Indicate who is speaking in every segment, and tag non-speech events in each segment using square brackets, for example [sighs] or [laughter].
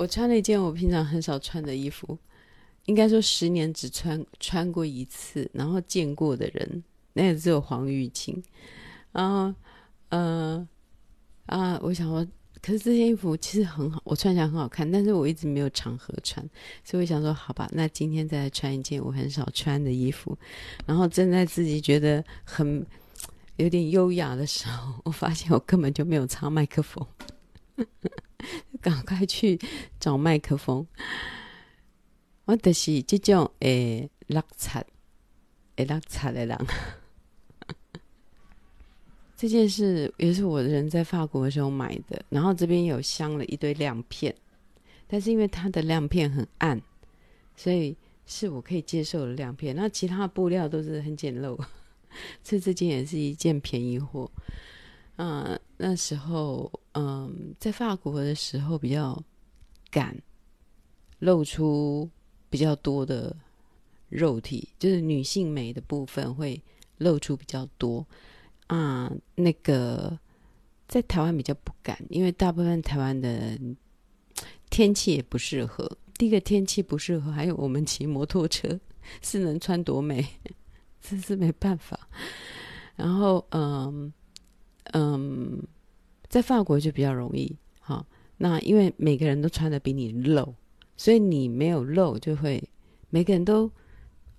Speaker 1: 我穿了一件我平常很少穿的衣服，应该说十年只穿穿过一次，然后见过的人，那也只有黄玉清。然后，呃，啊，我想说，可是这件衣服其实很好，我穿起来很好看，但是我一直没有场合穿，所以我想说，好吧，那今天再来穿一件我很少穿的衣服。然后正在自己觉得很有点优雅的时候，我发现我根本就没有插麦克风，[laughs] 赶快去找麦克风。我就是这种诶，落差诶，落差的人。[laughs] 这件事也是我的人在法国的时候买的，然后这边有镶了一堆亮片，但是因为它的亮片很暗，所以是我可以接受的亮片。那其他布料都是很简陋，[laughs] 所以这件也是一件便宜货。嗯、那时候嗯，在法国的时候比较敢，露出比较多的肉体，就是女性美的部分会露出比较多。啊，那个在台湾比较不敢，因为大部分台湾的天气也不适合。第一个天气不适合，还有我们骑摩托车是能穿多美，[laughs] 这是没办法。然后，嗯嗯，在法国就比较容易。好，那因为每个人都穿的比你露，所以你没有露，就会每个人都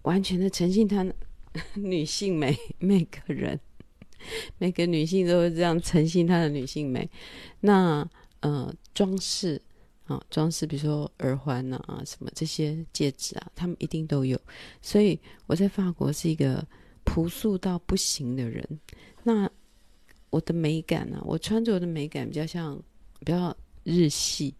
Speaker 1: 完全的呈现她女性美，每个人。[laughs] 每个女性都会这样呈现她的女性美。那呃，装饰啊，装饰，比如说耳环呐啊，什么这些戒指啊，他们一定都有。所以我在法国是一个朴素到不行的人。那我的美感呢、啊？我穿着的美感比较像比较日系。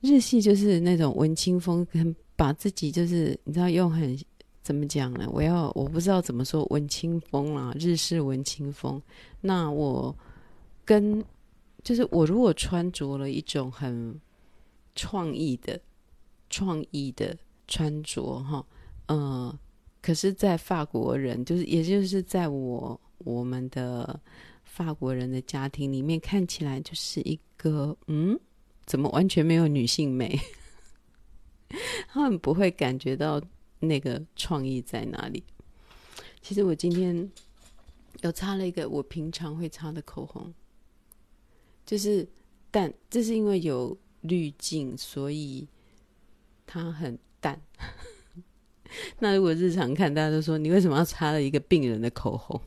Speaker 1: 日系就是那种文青风，很把自己就是你知道用很。怎么讲呢？我要我不知道怎么说文青风啊，日式文青风。那我跟就是我如果穿着了一种很创意的创意的穿着哈，呃，可是，在法国人就是也就是在我我们的法国人的家庭里面看起来就是一个嗯，怎么完全没有女性美？[laughs] 他们不会感觉到。那个创意在哪里？其实我今天有擦了一个我平常会擦的口红，就是，但这是因为有滤镜，所以它很淡。[laughs] 那如果日常看，大家都说你为什么要擦了一个病人的口红？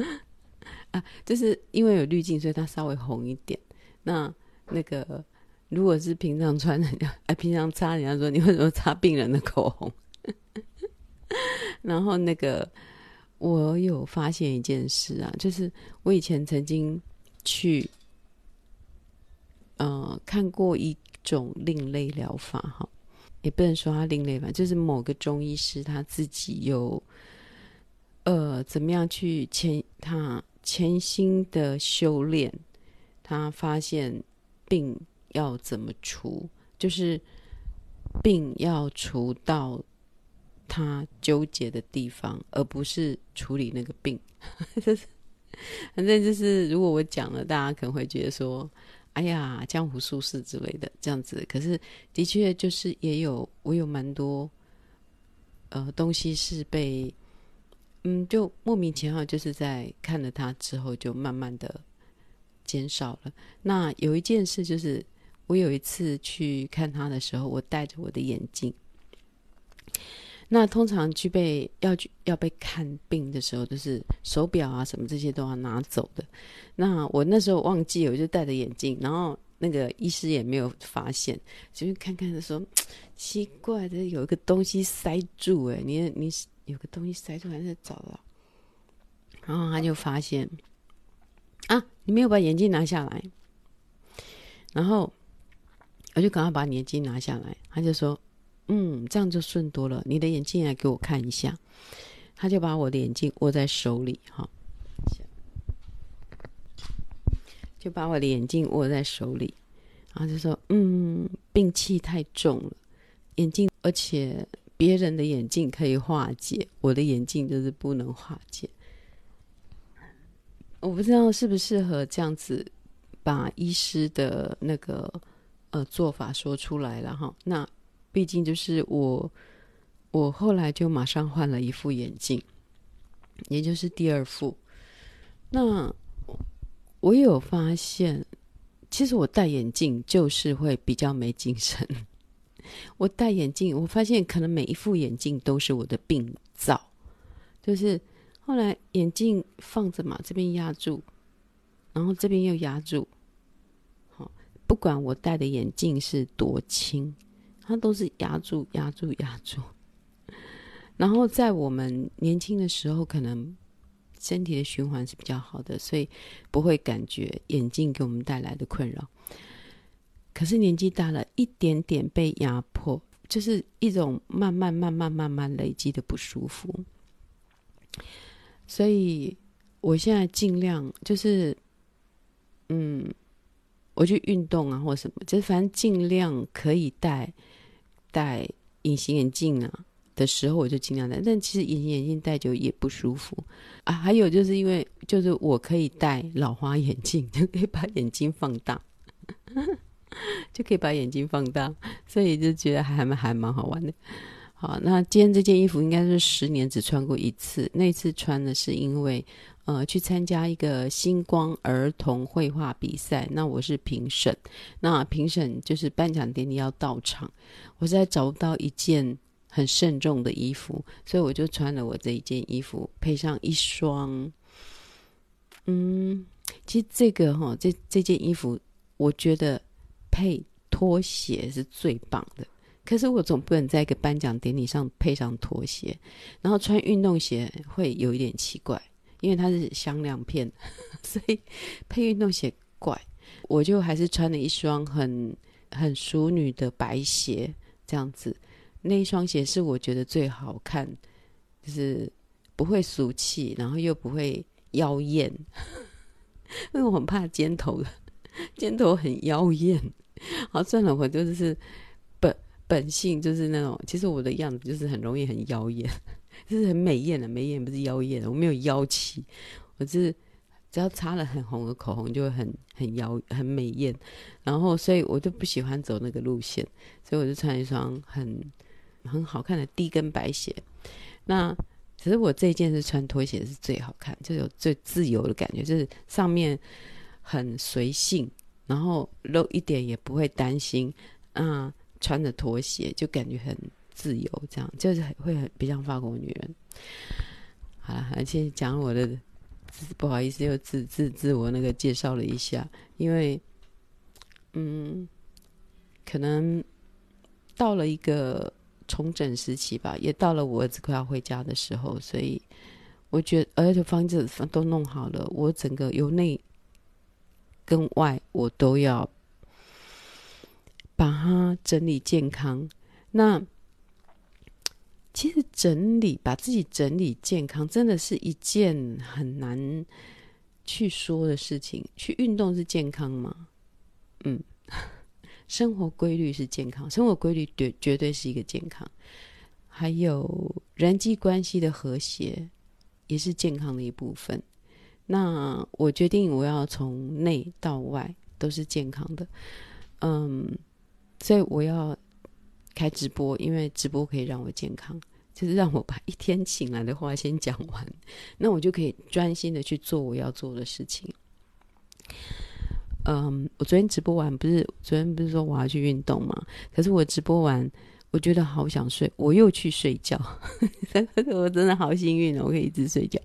Speaker 1: [laughs] 啊，就是因为有滤镜，所以它稍微红一点。那那个。如果是平常穿的，[laughs] 哎，平常擦，人家说你为什么擦病人的口红？[laughs] 然后那个，我有发现一件事啊，就是我以前曾经去，呃，看过一种另类疗法，哈，也不能说它另类吧，就是某个中医师他自己有，呃，怎么样去潜他潜心的修炼，他发现病。要怎么除？就是病要除到他纠结的地方，而不是处理那个病。[laughs] 反正就是，如果我讲了，大家可能会觉得说：“哎呀，江湖术士之类的这样子。”可是，的确就是也有我有蛮多呃东西是被嗯，就莫名其妙，就是在看了他之后，就慢慢的减少了。那有一件事就是。我有一次去看他的时候，我戴着我的眼镜。那通常去被要去要被看病的时候，就是手表啊什么这些都要拿走的。那我那时候忘记，我就戴着眼镜，然后那个医师也没有发现，就是看看的说 [tsk] 奇怪的，有一个东西塞住，哎，你你有个东西塞住，还是找到？然后他就发现啊，你没有把眼镜拿下来，然后。我就赶快把你眼镜拿下来，他就说：“嗯，这样就顺多了。你的眼镜来给我看一下。”他就把我的眼镜握在手里，哈，就把我的眼镜握在手里，然后就说：“嗯，病气太重了，眼镜，而且别人的眼镜可以化解，我的眼镜就是不能化解。我不知道适不适合这样子把医师的那个。”呃做法说出来了哈。那毕竟就是我，我后来就马上换了一副眼镜，也就是第二副。那我有发现，其实我戴眼镜就是会比较没精神。我戴眼镜，我发现可能每一副眼镜都是我的病灶，就是后来眼镜放着嘛，这边压住，然后这边又压住，好，不管我戴的眼镜是多轻，它都是压住、压住、压住。然后在我们年轻的时候，可能身体的循环是比较好的，所以不会感觉眼镜给我们带来的困扰。可是年纪大了，一点点被压迫，就是一种慢慢、慢慢、慢慢累积的不舒服。所以我现在尽量就是，嗯，我去运动啊，或什么，就是反正尽量可以戴戴隐形眼镜啊的时候，我就尽量戴。但其实隐形眼镜戴久也不舒服啊。还有就是因为，就是我可以戴老花眼镜，就可以把眼睛放大。[laughs] 就可以把眼睛放大，所以就觉得还蛮还蛮好玩的。好，那今天这件衣服应该是十年只穿过一次，那次穿的是因为呃去参加一个星光儿童绘画比赛，那我是评审，那评审就是颁奖典礼要到场，我实在找不到一件很慎重的衣服，所以我就穿了我这一件衣服，配上一双，嗯，其实这个哈，这这件衣服我觉得。配拖鞋是最棒的，可是我总不能在一个颁奖典礼上配上拖鞋，然后穿运动鞋会有一点奇怪，因为它是镶亮片，[laughs] 所以配运动鞋怪。我就还是穿了一双很很淑女的白鞋，这样子。那一双鞋是我觉得最好看，就是不会俗气，然后又不会妖艳，[laughs] 因为我很怕尖头的。[laughs] 尖头很妖艳，[laughs] 好算了，我就是本本性就是那种，其实我的样子就是很容易很妖艳，就是很美艳的，美艳不是妖艳的，我没有妖气，我就是只要擦了很红的口红就会很很妖很美艳，然后所以我就不喜欢走那个路线，所以我就穿一双很很好看的低跟白鞋。那其实我这件是穿拖鞋是最好看，就有最自由的感觉，就是上面。很随性，然后露一点也不会担心，啊，穿着拖鞋就感觉很自由，这样就是会很比较法国女人。好了，而且讲我的，不好意思，又自自自我那个介绍了一下，因为，嗯，可能到了一个重整时期吧，也到了我儿子快要回家的时候，所以我觉得，而且房子都弄好了，我整个由内。跟外我都要把它整理健康。那其实整理，把自己整理健康，真的是一件很难去说的事情。去运动是健康吗？嗯，[laughs] 生活规律是健康，生活规律绝绝对是一个健康。还有人际关系的和谐也是健康的一部分。那我决定，我要从内到外都是健康的，嗯，所以我要开直播，因为直播可以让我健康，就是让我把一天醒来的话先讲完，那我就可以专心的去做我要做的事情。嗯，我昨天直播完，不是昨天不是说我要去运动吗？可是我直播完，我觉得好想睡，我又去睡觉，[laughs] 我真的好幸运哦，我可以一直睡觉。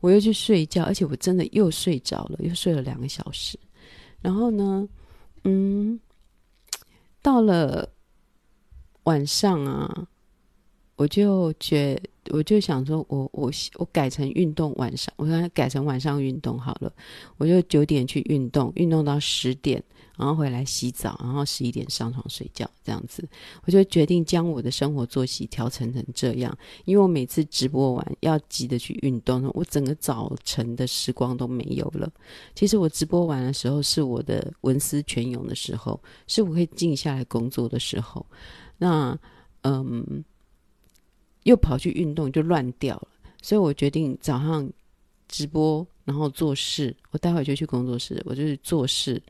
Speaker 1: 我又去睡觉，而且我真的又睡着了，又睡了两个小时。然后呢，嗯，到了晚上啊，我就觉，我就想说我，我我改成运动晚上，我想改成晚上运动好了。我就九点去运动，运动到十点。然后回来洗澡，然后十一点上床睡觉，这样子，我就决定将我的生活作息调成成这样。因为我每次直播完要急着去运动，我整个早晨的时光都没有了。其实我直播完的时候是我的文思泉涌的时候，是我可以静下来工作的时候。那嗯，又跑去运动就乱掉了，所以我决定早上直播，然后做事。我待会就去工作室，我就是做事。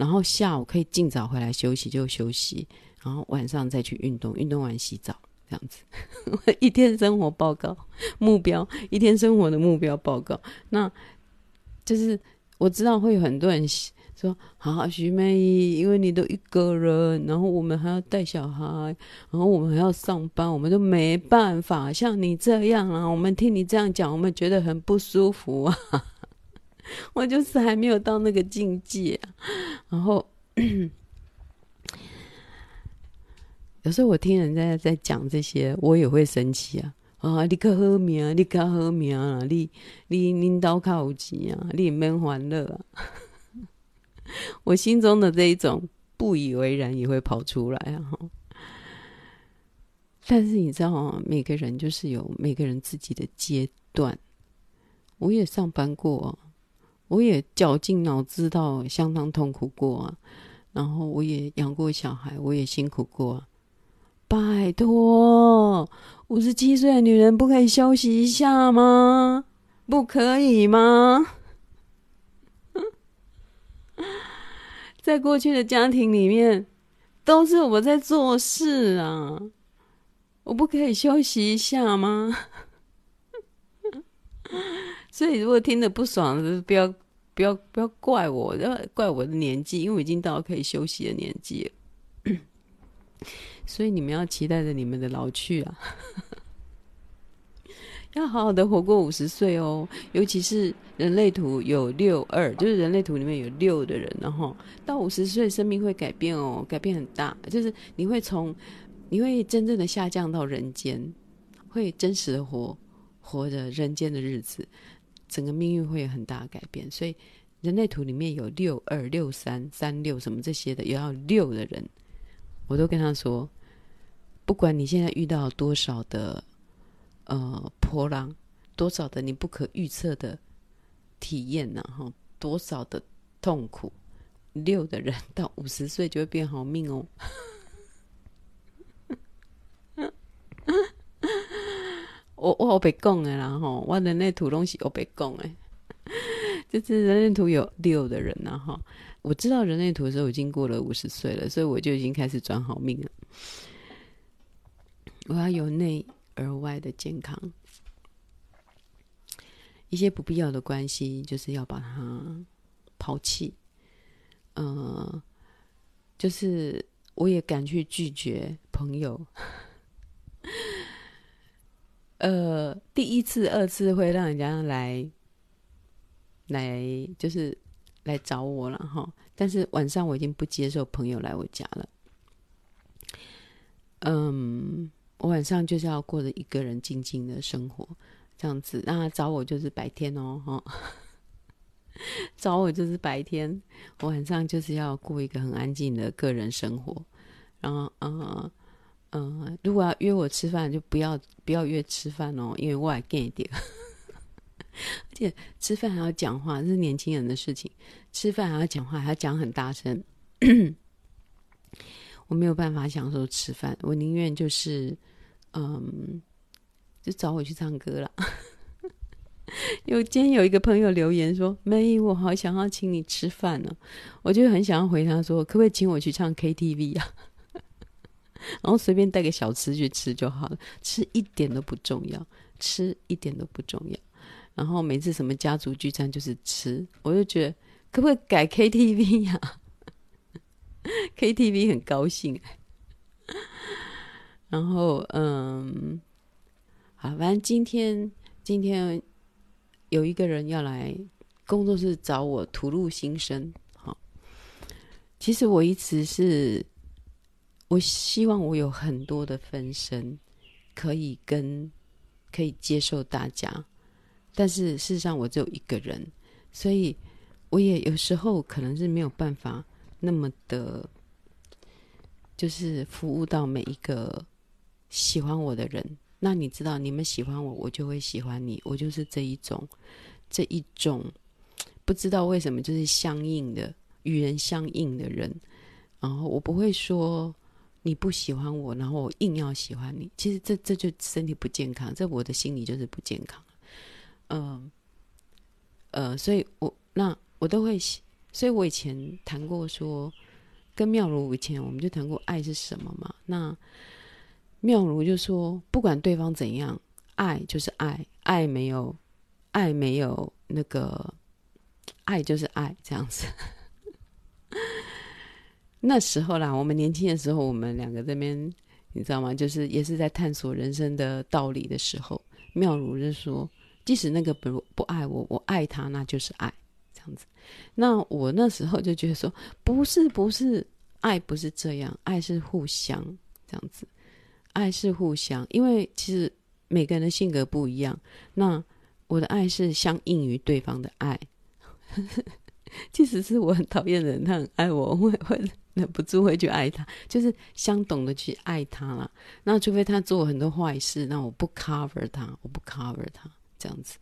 Speaker 1: 然后下午可以尽早回来休息就休息，然后晚上再去运动，运动完洗澡这样子。[laughs] 一天生活报告目标，一天生活的目标报告，那就是我知道会有很多人。说好，徐妹，因为你都一个人，然后我们还要带小孩，然后我们还要上班，我们都没办法像你这样啊。我们听你这样讲，我们觉得很不舒服啊。[laughs] 我就是还没有到那个境界啊。然后 [clears throat] 有时候我听人家在讲这些，我也会生气啊。啊，你可好命，你可好命啊！你你领导靠有钱啊，你免欢乐啊。[laughs] 我心中的这一种不以为然也会跑出来啊！但是你知道吗？每个人就是有每个人自己的阶段。我也上班过，我也绞尽脑汁到相当痛苦过啊。然后我也养过小孩，我也辛苦过。拜托，五十七岁的女人不可以休息一下吗？不可以吗？[laughs] 在过去的家庭里面，都是我在做事啊，我不可以休息一下吗？[laughs] 所以如果听得不爽，就不要不要不要怪我，要怪我的年纪，因为我已经到了可以休息的年纪了。所以你们要期待着你们的老去啊。要好好的活过五十岁哦，尤其是人类图有六二，就是人类图里面有六的人，然后到五十岁，生命会改变哦，改变很大，就是你会从，你会真正的下降到人间，会真实的活，活着人间的日子，整个命运会有很大的改变。所以人类图里面有六二、六三、三六什么这些的，也要六的人，我都跟他说，不管你现在遇到多少的。呃，波浪多少的你不可预测的体验呢？哈，多少的痛苦，六的人到五十岁就会变好命哦。我我被讲的啦，哈，我人类图东西我被讲的，[laughs] 就是人类图有六的人呢，哈，我知道人类图的时候已经过了五十岁了，所以我就已经开始转好命了。我要由内。而外的健康，一些不必要的关系，就是要把它抛弃。呃，就是我也敢去拒绝朋友。呃，第一次、二次会让人家来，来就是来找我了哈。但是晚上我已经不接受朋友来我家了。嗯。我晚上就是要过着一个人静静的生活，这样子。那找我就是白天哦，哈，[laughs] 找我就是白天。我晚上就是要过一个很安静的个人生活。然后，嗯嗯，如果要约我吃饭，就不要不要约吃饭哦，因为我还 gay 一点。[laughs] 而且吃饭还要讲话，这是年轻人的事情。吃饭还要讲话，还要讲很大声。[clears throat] 我没有办法享受吃饭，我宁愿就是。嗯，就找我去唱歌了。[laughs] 有今天有一个朋友留言说：“妹，我好想要请你吃饭呢。”我就很想要回他说：“可不可以请我去唱 KTV 啊？”然后随便带个小吃去吃就好了，吃一点都不重要，吃一点都不重要。然后每次什么家族聚餐就是吃，我就觉得可不可以改 KTV 呀？KTV 很高兴。然后，嗯，好，反正今天今天有一个人要来工作室找我吐露心声。好，其实我一直是，我希望我有很多的分身可以跟可以接受大家，但是事实上我只有一个人，所以我也有时候可能是没有办法那么的，就是服务到每一个。喜欢我的人，那你知道，你们喜欢我，我就会喜欢你。我就是这一种，这一种不知道为什么就是相应的，与人相应的人。然后我不会说你不喜欢我，然后我硬要喜欢你。其实这这就身体不健康，这我的心里就是不健康。嗯呃，呃，所以我那我都会所以我以前谈过说，跟妙如以前我们就谈过爱是什么嘛。那妙如就说，不管对方怎样，爱就是爱，爱没有，爱没有那个，爱就是爱，这样子。那时候啦，我们年轻的时候，我们两个这边，你知道吗？就是也是在探索人生的道理的时候，妙如就说，即使那个不不爱我，我爱他，那就是爱，这样子。那我那时候就觉得说，不是不是，爱不是这样，爱是互相这样子，爱是互相，因为其实每个人的性格不一样，那我的爱是相应于对方的爱。[laughs] 即使是我很讨厌的人，他很爱我，我会会忍 [laughs] 不住会去爱他，就是相懂的去爱他了。那除非他做很多坏事，那我不 cover 他，我不 cover 他这样子。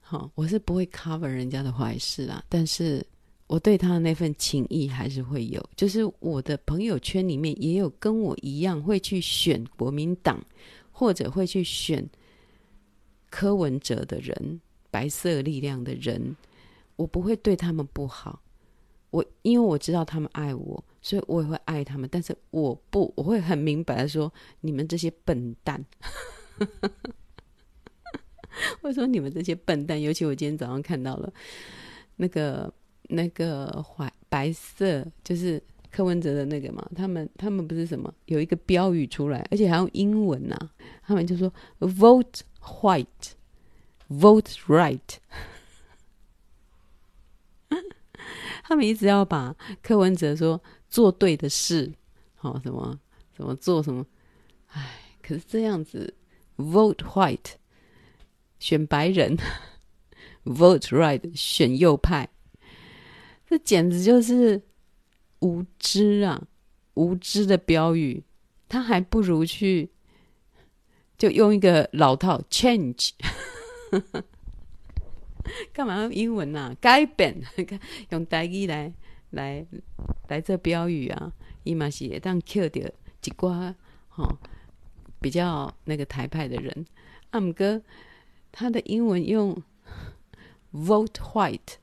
Speaker 1: 好，我是不会 cover 人家的坏事啊，但是我对他的那份情谊还是会有。就是我的朋友圈里面也有跟我一样会去选国民党，或者会去选柯文哲的人，白色力量的人。我不会对他们不好，我因为我知道他们爱我，所以我也会爱他们。但是我不，我会很明白的说，你们这些笨蛋，[laughs] 我说你们这些笨蛋。尤其我今天早上看到了那个那个白白色，就是柯文哲的那个嘛，他们他们不是什么有一个标语出来，而且还用英文呐、他们就说 “Vote white, vote right”。他们一直要把柯文哲说做对的事，好什么什么做什么，哎，可是这样子，vote white 选白人，vote right 选右派，这简直就是无知啊！无知的标语，他还不如去就用一个老套 change。[laughs] [laughs] 干嘛用英文啊？改变，[laughs] 用台语来来来这标语啊！伊嘛是会当 Q 掉一挂吼比较那个台派的人。阿姆哥他的英文用 vote white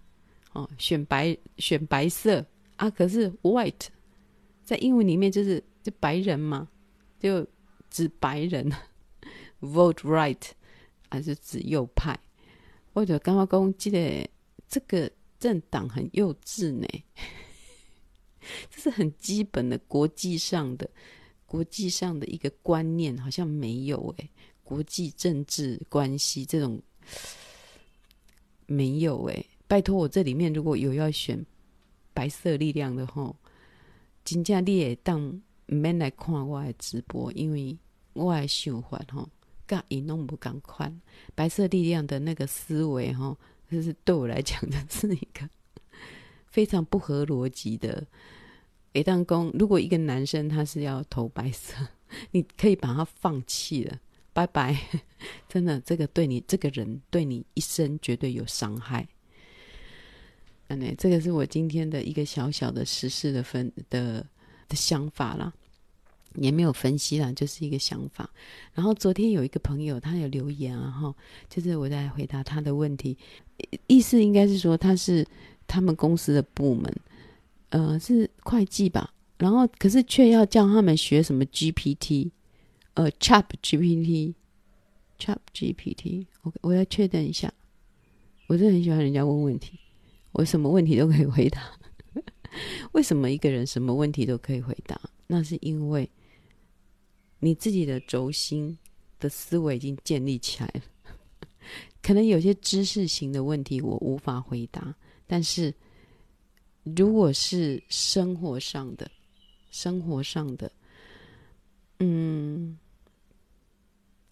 Speaker 1: 哦，选白选白色啊，可是 white 在英文里面就是就白人嘛，就指白人。[laughs] vote right 还是指右派。我就感觉讲，这个这个政党很幼稚呢，[laughs] 这是很基本的国际上的国际上的一个观念，好像没有诶，国际政治关系这种没有诶，拜托我这里面如果有要选白色力量的话，真正你也当免来看我的直播，因为我的想法吼。噶一弄不赶快，白色力量的那个思维哈，就是对我来讲的是一个 [laughs] 非常不合逻辑的。诶，当公，如果一个男生他是要投白色，[laughs] 你可以把他放弃了，拜拜。[laughs] 真的，这个对你这个人对你一生绝对有伤害。嗯，这个是我今天的一个小小的实事的分的的想法啦。也没有分析啦，就是一个想法。然后昨天有一个朋友，他有留言啊，哈，就是我在回答他的问题，意思应该是说他是他们公司的部门，呃，是会计吧。然后可是却要叫他们学什么 GPT，呃，Chat GPT，Chat GPT。我我要确认一下，我是很喜欢人家问问题，我什么问题都可以回答。[laughs] 为什么一个人什么问题都可以回答？那是因为。你自己的轴心的思维已经建立起来了，[laughs] 可能有些知识型的问题我无法回答，但是如果是生活上的、生活上的，嗯，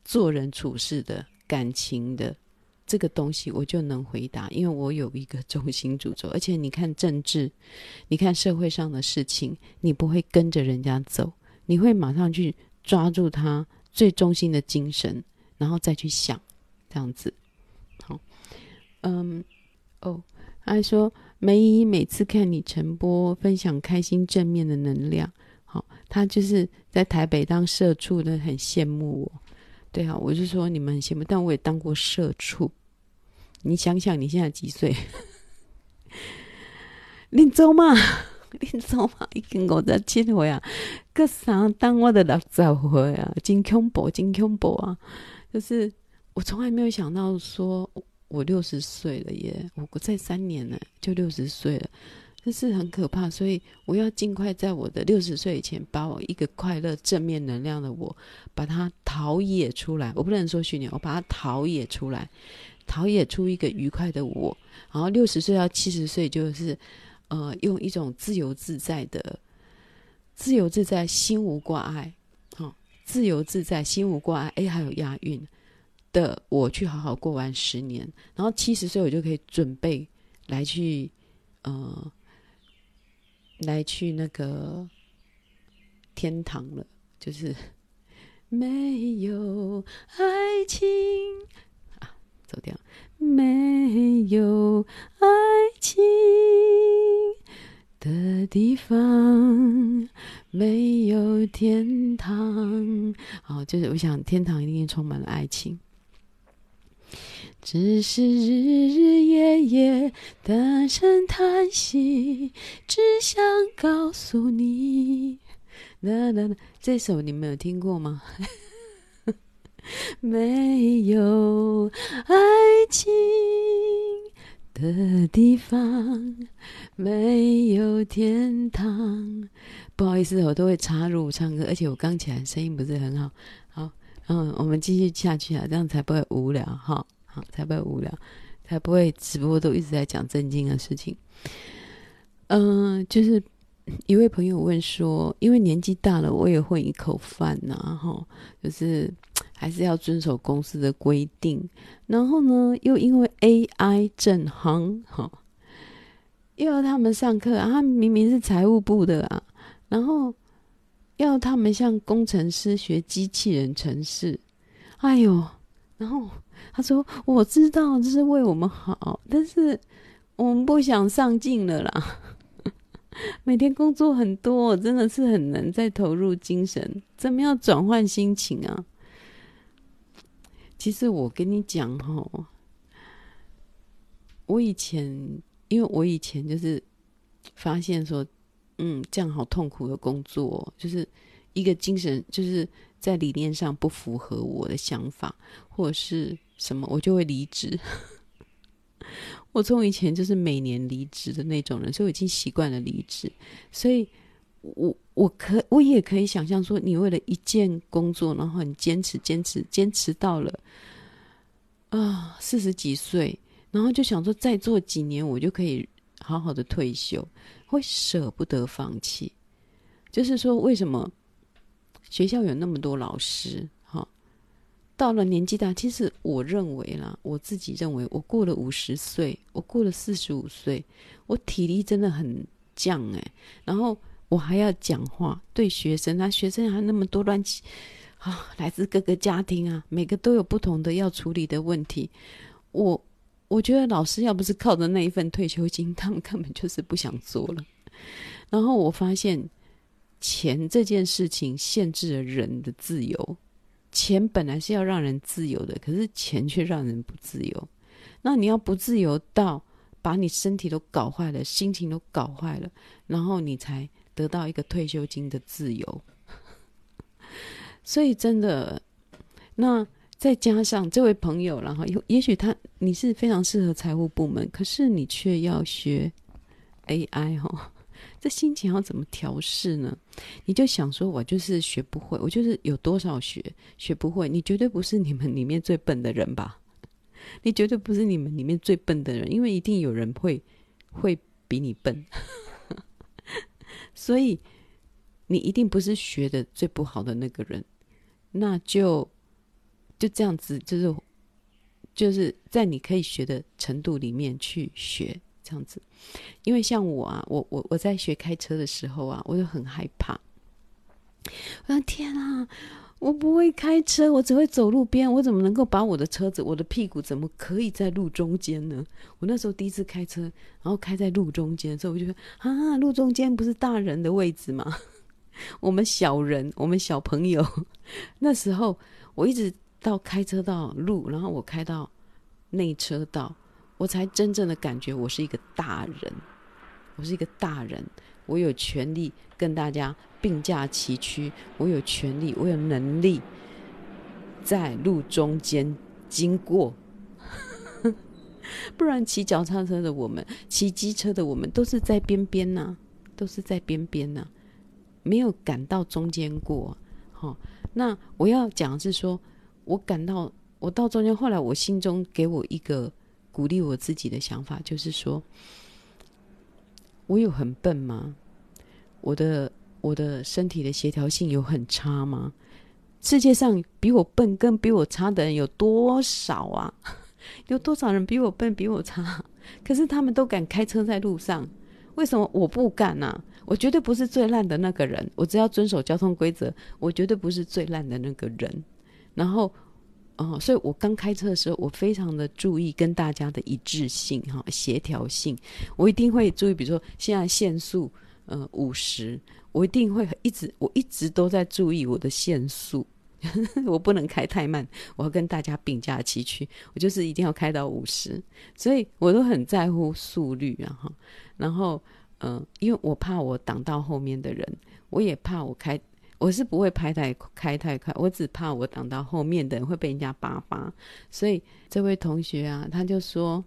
Speaker 1: 做人处事的感情的这个东西，我就能回答，因为我有一个中心主轴。而且你看政治，你看社会上的事情，你不会跟着人家走，你会马上去。抓住他最中心的精神，然后再去想，这样子。好，嗯，哦，他还说梅姨每次看你晨播分享开心正面的能量，好，他就是在台北当社畜的，很羡慕我。对啊，我就说你们很羡慕，但我也当过社畜。你想想你现在几岁？恁走嘛，恁走嘛，已经五十七岁啊，个三当我的六十岁啊，真恐怖，真恐怖啊！就是我从来没有想到说我六十岁了耶，我再三年呢就六十岁了。这是很可怕，所以我要尽快在我的六十岁以前，把我一个快乐、正面能量的我，把它陶冶出来。我不能说训练，我把它陶冶出来，陶冶出一个愉快的我。然后六十岁到七十岁，就是呃，用一种自由自在的、自由自在、心无挂碍，好、自由自在、心无挂碍。哎，还有押韵的，我去好好过完十年。然后七十岁，我就可以准备来去，呃。来去那个天堂了，就是 [laughs] 没有爱情啊，走掉，没有爱情的地方没有天堂。哦，就是我想天堂一定充满了爱情。只是日日夜夜的声叹息，只想告诉你，啦啦啦，这首你们有听过吗？[laughs] 没有爱情的地方，没有天堂。不好意思，我都会插入唱歌，而且我刚起来声音不是很好。好，嗯，我们继续下去啊，这样才不会无聊哈。好，才不会无聊，才不会直播都一直在讲正经的事情。嗯、就是一位朋友问说，因为年纪大了，我也混一口饭呐，哈，就是还是要遵守公司的规定。然后呢，又因为 AI 正行，哈，又要他们上课啊，他明明是财务部的啊，然后要他们像工程师学机器人程式，哎呦，然后。他说：“我知道这是为我们好，但是我们不想上进了啦。[laughs] 每天工作很多，真的是很难再投入精神。怎么样转换心情啊？其实我跟你讲哈，我以前因为我以前就是发现说，嗯，这样好痛苦的工作，就是一个精神就是在理念上不符合我的想法，或者是。”什么我就会离职。[laughs] 我从以前就是每年离职的那种人，所以我已经习惯了离职。所以我我可我也可以想象说，你为了一件工作，然后你坚持、坚持、坚持到了啊四十几岁，然后就想说再做几年，我就可以好好的退休，会舍不得放弃。就是说，为什么学校有那么多老师哈？到了年纪大，其实我认为啦，我自己认为，我过了五十岁，我过了四十五岁，我体力真的很降哎。然后我还要讲话，对学生，那学生还那么多乱七啊，来自各个家庭啊，每个都有不同的要处理的问题。我我觉得老师要不是靠着那一份退休金，他们根本就是不想做了。然后我发现，钱这件事情限制了人的自由。钱本来是要让人自由的，可是钱却让人不自由。那你要不自由到把你身体都搞坏了，心情都搞坏了，然后你才得到一个退休金的自由。[laughs] 所以真的，那再加上这位朋友，然后也许他你是非常适合财务部门，可是你却要学 AI 哈。这心情要怎么调试呢？你就想说，我就是学不会，我就是有多少学学不会。你绝对不是你们里面最笨的人吧？你绝对不是你们里面最笨的人，因为一定有人会会比你笨。所以你一定不是学的最不好的那个人。那就就这样子，就是就是在你可以学的程度里面去学。这样子，因为像我啊，我我我在学开车的时候啊，我就很害怕。我说天啊，我不会开车，我只会走路边，我怎么能够把我的车子，我的屁股怎么可以在路中间呢？我那时候第一次开车，然后开在路中间的时候，我就说啊，路中间不是大人的位置吗？[laughs] 我们小人，我们小朋友。[laughs] 那时候我一直到开车到路，然后我开到内车道。我才真正的感觉我是一个大人，我是一个大人，我有权利跟大家并驾齐驱，我有权利，我有能力在路中间经过。[laughs] 不然骑脚踏车的我们，骑机车的我们，都是在边边呐，都是在边边呐，没有赶到中间过。好，那我要讲的是说，我赶到我到中间，后来我心中给我一个鼓励我自己的想法，就是说，我有很笨吗？我的我的身体的协调性有很差吗？世界上比我笨跟比我差的人有多少啊？[laughs] 有多少人比我笨、比我差？可是他们都敢开车在路上，为什么我不敢呢、啊？我绝对不是最烂的那个人，我只要遵守交通规则，我绝对不是最烂的那个人。然后，哦，所以我刚开车的时候，我非常的注意跟大家的一致性、哈协调性，我一定会注意，比如说现在限速，呃，五十，我一定会一直，我一直都在注意我的限速。[laughs] 我不能开太慢，我要跟大家并驾齐驱，我就是一定要开到五十，所以我都很在乎速率啊哈。然后，嗯、呃，因为我怕我挡到后面的人，我也怕我开，我是不会拍太开太快，我只怕我挡到后面的人会被人家扒扒。所以这位同学啊，他就说，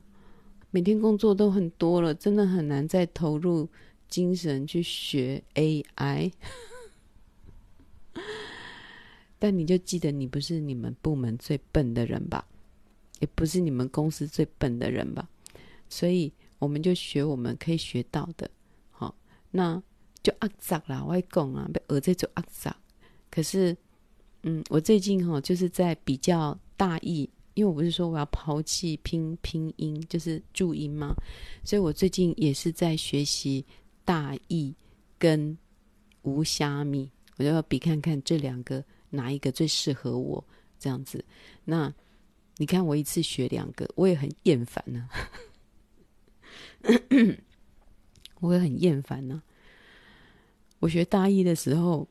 Speaker 1: 每天工作都很多了，真的很难再投入精神去学 AI。[laughs] 但你就记得，你不是你们部门最笨的人吧？也不是你们公司最笨的人吧？所以我们就学我们可以学到的，好，那就阿杂啦，我讲啊，被儿子就阿杂。可是，嗯，我最近哈就是在比较大意，因为我不是说我要抛弃拼拼音，就是注音吗，所以我最近也是在学习大意跟无虾米，我就要比看看这两个。哪一个最适合我？这样子，那你看我一次学两个，我也很厌烦呢。[coughs] 我也很厌烦呢。我学大一的时候，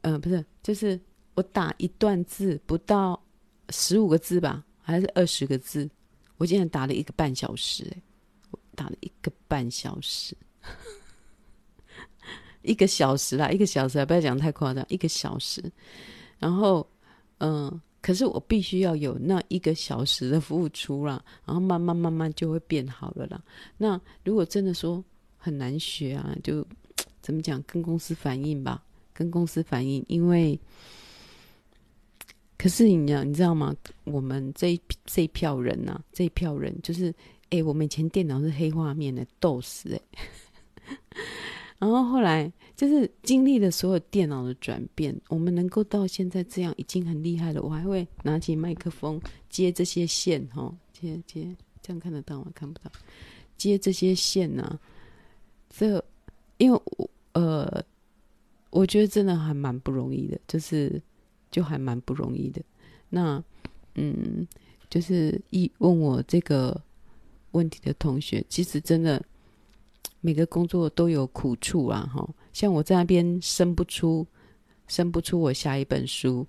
Speaker 1: 呃，不是，就是我打一段字不到十五个字吧，还是二十个字，我竟然打了一个半小时，哎，打了一个半小时。[laughs] 一个小时啦，一个小时啊，不要讲太夸张，一个小时。然后，嗯，可是我必须要有那一个小时的付出啦，然后慢慢慢慢就会变好了啦。那如果真的说很难学啊，就 [tsk] 怎么讲，跟公司反映吧，跟公司反映。因为，可是你知道，你知道吗？我们这一这一票人呐、这一票人就是，哎，我们以前电脑是黑画面的，逗死哎。[laughs] 然后后来就是经历了所有电脑的转变，我们能够到现在这样已经很厉害了。我还会拿起麦克风接这些线，哈，接接，这样看得到吗？看不到，接这些线呢、啊？这因为我呃，我觉得真的还蛮不容易的，就是就还蛮不容易的。那嗯，就是一问我这个问题的同学，其实真的。每个工作都有苦处啊，哈！像我在那边生不出，生不出我下一本书，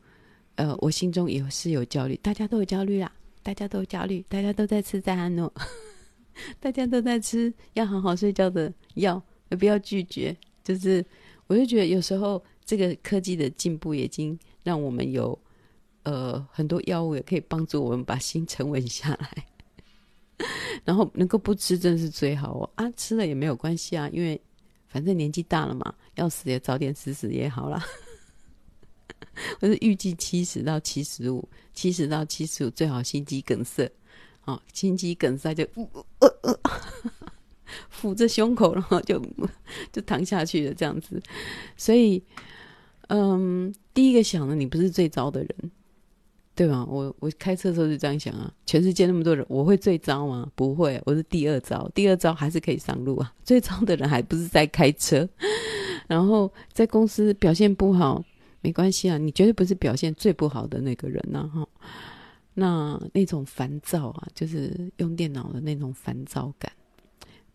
Speaker 1: 呃，我心中也是有焦虑，大家都有焦虑啦，大家都有焦虑，大家都在吃赞安诺，[laughs] 大家都在吃要好好睡觉的药，也不要拒绝。就是，我就觉得有时候这个科技的进步已经让我们有呃很多药物也可以帮助我们把心沉稳下来。[laughs] 然后能够不吃真是最好哦啊，吃了也没有关系啊，因为反正年纪大了嘛，要死也早点死死也好啦。[laughs] 我是预计七十到七十五，七十到七十五最好心肌梗塞，哦，心肌梗塞就呃呃呃，[laughs] 抚着胸口，然后就就躺下去了这样子。所以，嗯，第一个想的你不是最糟的人。对吧？我我开车的时候就这样想啊，全世界那么多人，我会最糟吗？不会，我是第二糟，第二糟还是可以上路啊。最糟的人还不是在开车，[laughs] 然后在公司表现不好，没关系啊，你绝对不是表现最不好的那个人呐，哈。那那种烦躁啊，就是用电脑的那种烦躁感，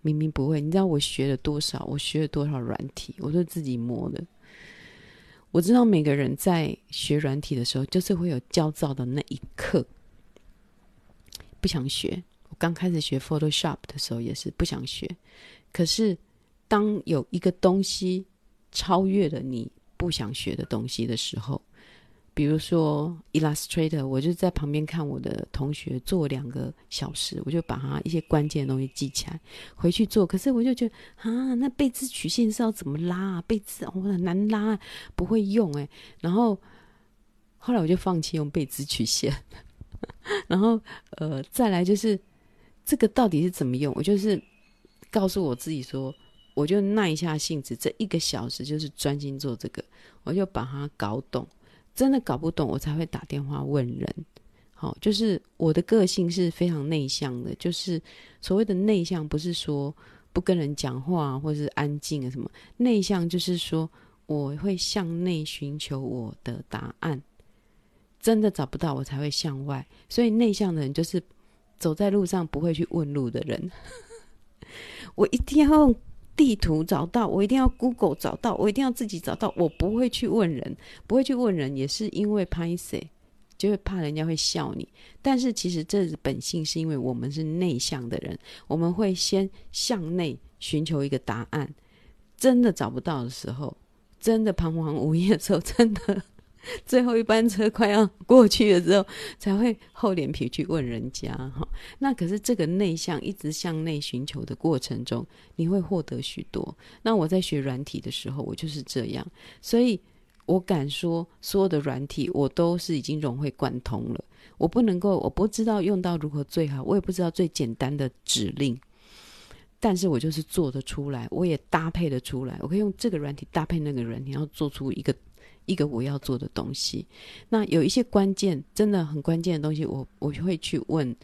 Speaker 1: 明明不会，你知道我学了多少？我学了多少软体？我都自己摸的。我知道每个人在学软体的时候，就是会有焦躁的那一刻，不想学。我刚开始学 Photoshop 的时候也是不想学，可是当有一个东西超越了你不想学的东西的时候，比如说 Illustrator，我就在旁边看我的同学做两个小时，我就把他一些关键的东西记起来，回去做。可是我就觉得啊，那背字曲线是要怎么拉啊？背字我很难拉，不会用哎。然后后来我就放弃用背字曲线。[laughs] 然后呃，再来就是这个到底是怎么用？我就是告诉我自己说，我就耐一下性子，这一个小时就是专心做这个，我就把它搞懂。真的搞不懂，我才会打电话问人。好，就是我的个性是非常内向的，就是所谓的内向，不是说不跟人讲话或是安静啊什么。内向就是说，我会向内寻求我的答案，真的找不到，我才会向外。所以内向的人就是走在路上不会去问路的人。[laughs] 我一定要。地图找到，我一定要 Google 找到，我一定要自己找到，我不会去问人，不会去问人，也是因为拍谁，就会怕人家会笑你。但是其实这本性，是因为我们是内向的人，我们会先向内寻求一个答案。真的找不到的时候，真的彷徨无依的时候，真的。[laughs] 最后一班车快要过去的时候，才会厚脸皮去问人家哈。那可是这个内向一直向内寻求的过程中，你会获得许多。那我在学软体的时候，我就是这样，所以我敢说，所有的软体我都是已经融会贯通了。我不能够，我不知道用到如何最好，我也不知道最简单的指令，但是我就是做得出来，我也搭配得出来。我可以用这个软体搭配那个软体，然后做出一个。一个我要做的东西，那有一些关键，真的很关键的东西我，我会去问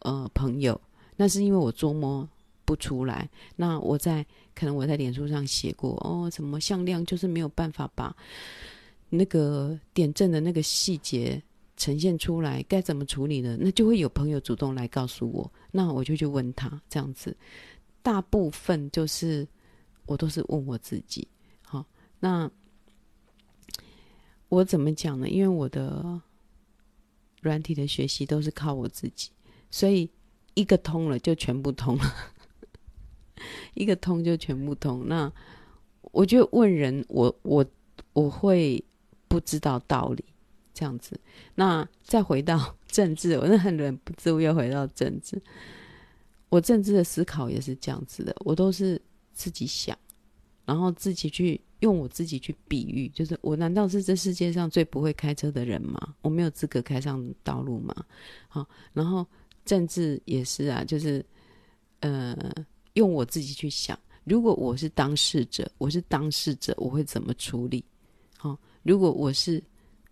Speaker 1: 呃朋友，那是因为我琢磨不出来。那我在可能我在脸书上写过哦，什么向量就是没有办法把那个点阵的那个细节呈现出来，该怎么处理呢？那就会有朋友主动来告诉我，那我就去问他这样子。大部分就是我都是问我自己，好那。我怎么讲呢？因为我的软体的学习都是靠我自己，所以一个通了就全部通了，[laughs] 一个通就全部通。那我就问人，我我我会不知道道理这样子。那再回到 [laughs] 政治，我那很忍不住又回到政治。我政治的思考也是这样子的，我都是自己想，然后自己去。用我自己去比喻，就是我难道是这世界上最不会开车的人吗？我没有资格开上道路吗？好，然后政治也是啊，就是呃，用我自己去想，如果我是当事者，我是当事者，我会怎么处理？好，如果我是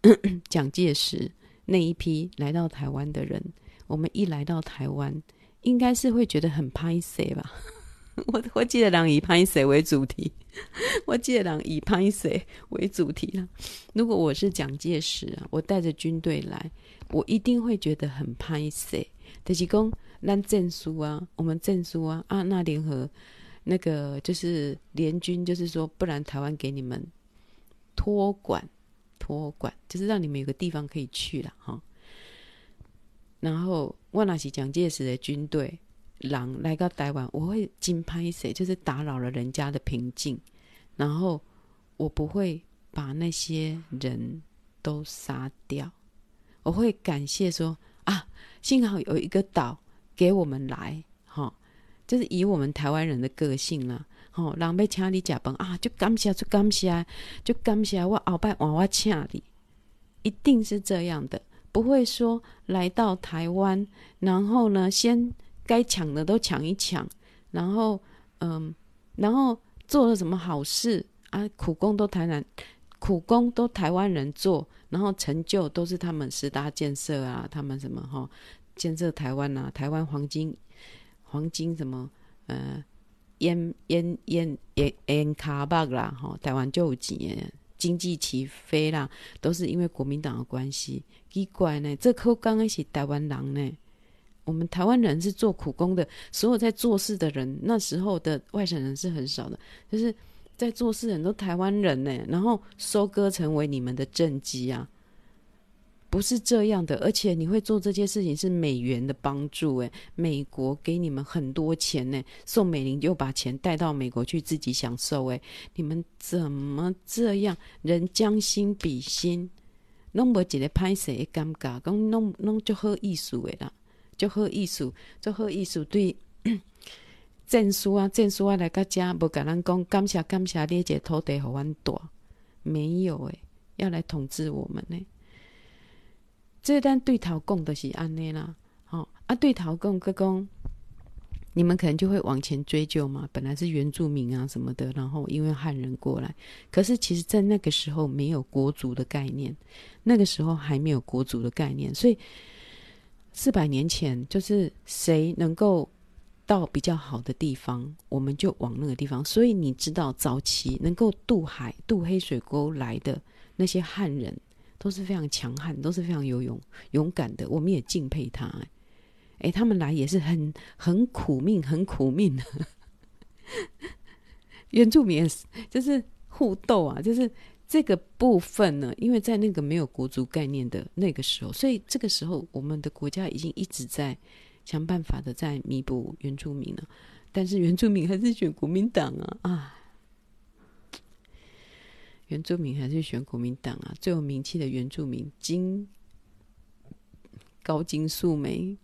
Speaker 1: [coughs] 蒋介石那一批来到台湾的人，我们一来到台湾，应该是会觉得很拍谢吧。[laughs] 我我记得让以拍谢为主题，[laughs] 我记得让以拍谢为主题了。如果我是蒋介石啊，我带着军队来，我一定会觉得很拍谢。就是讲，咱证书啊，我们证书啊，啊，那联合那个就是联军，就是说，不然台湾给你们托管，托管就是让你们有个地方可以去了哈。然后，我那是蒋介石的军队。狼来到台湾，我会惊拍谁？就是打扰了人家的平静，然后我不会把那些人都杀掉，我会感谢说啊，幸好有一个岛给我们来，哈、就是以我们台湾人的个性啦，哦，人要请你吃饭啊，就感谢，就感谢，就感谢我后摆换我请你，一定是这样的，不会说来到台湾，然后呢，先。该抢的都抢一抢，然后嗯，然后做了什么好事啊？苦工都台南，苦工都台湾人做，然后成就都是他们十大建设啊，他们什么哈、建设台湾啊，台湾黄金黄金什么呃，烟烟烟烟烟卡巴啦哈，台湾就有钱，经济起飞啦，都是因为国民党的关系。奇怪呢，这口刚开始台湾人呢。我们台湾人是做苦工的，所有在做事的人，那时候的外省人是很少的，就是在做事的人都台湾人呢，然后收割成为你们的政绩啊，不是这样的，而且你会做这件事情是美元的帮助，诶，美国给你们很多钱呢，宋美龄又把钱带到美国去自己享受，诶，你们怎么这样？人将心比心，弄不几个拍摄的尴尬，讲弄弄就好艺术的啦，就好艺术，就好艺术对证书啊，证书啊来个家，不跟咱讲感谢感谢你这土地和阮大，没有诶，要来统治我们呢。这单对头讲的是安内啦，好啊，对头讲个讲，你们可能就会往前追究嘛。本来是原住民啊什么的，然后因为汉人过来，可是其实，在那个时候没有国族的概念，那个时候还没有国族的概念，所以四百年前就是谁能够到比较好的地方，我们就往那个地方。所以你知道，早期能够渡海、渡黑水沟来的那些汉人。都是非常强悍，都是非常有勇勇敢的，我们也敬佩他。哎，他们来也是很很苦命，很苦命的。[laughs] 原住民也是就是互斗啊，就是这个部分呢，因为在那个没有国族概念的那个时候，所以这个时候我们的国家已经一直在想办法的在弥补原住民了，但是原住民还是选国民党啊啊！原住民还是选国民党啊？最有名气的原住民金高金素梅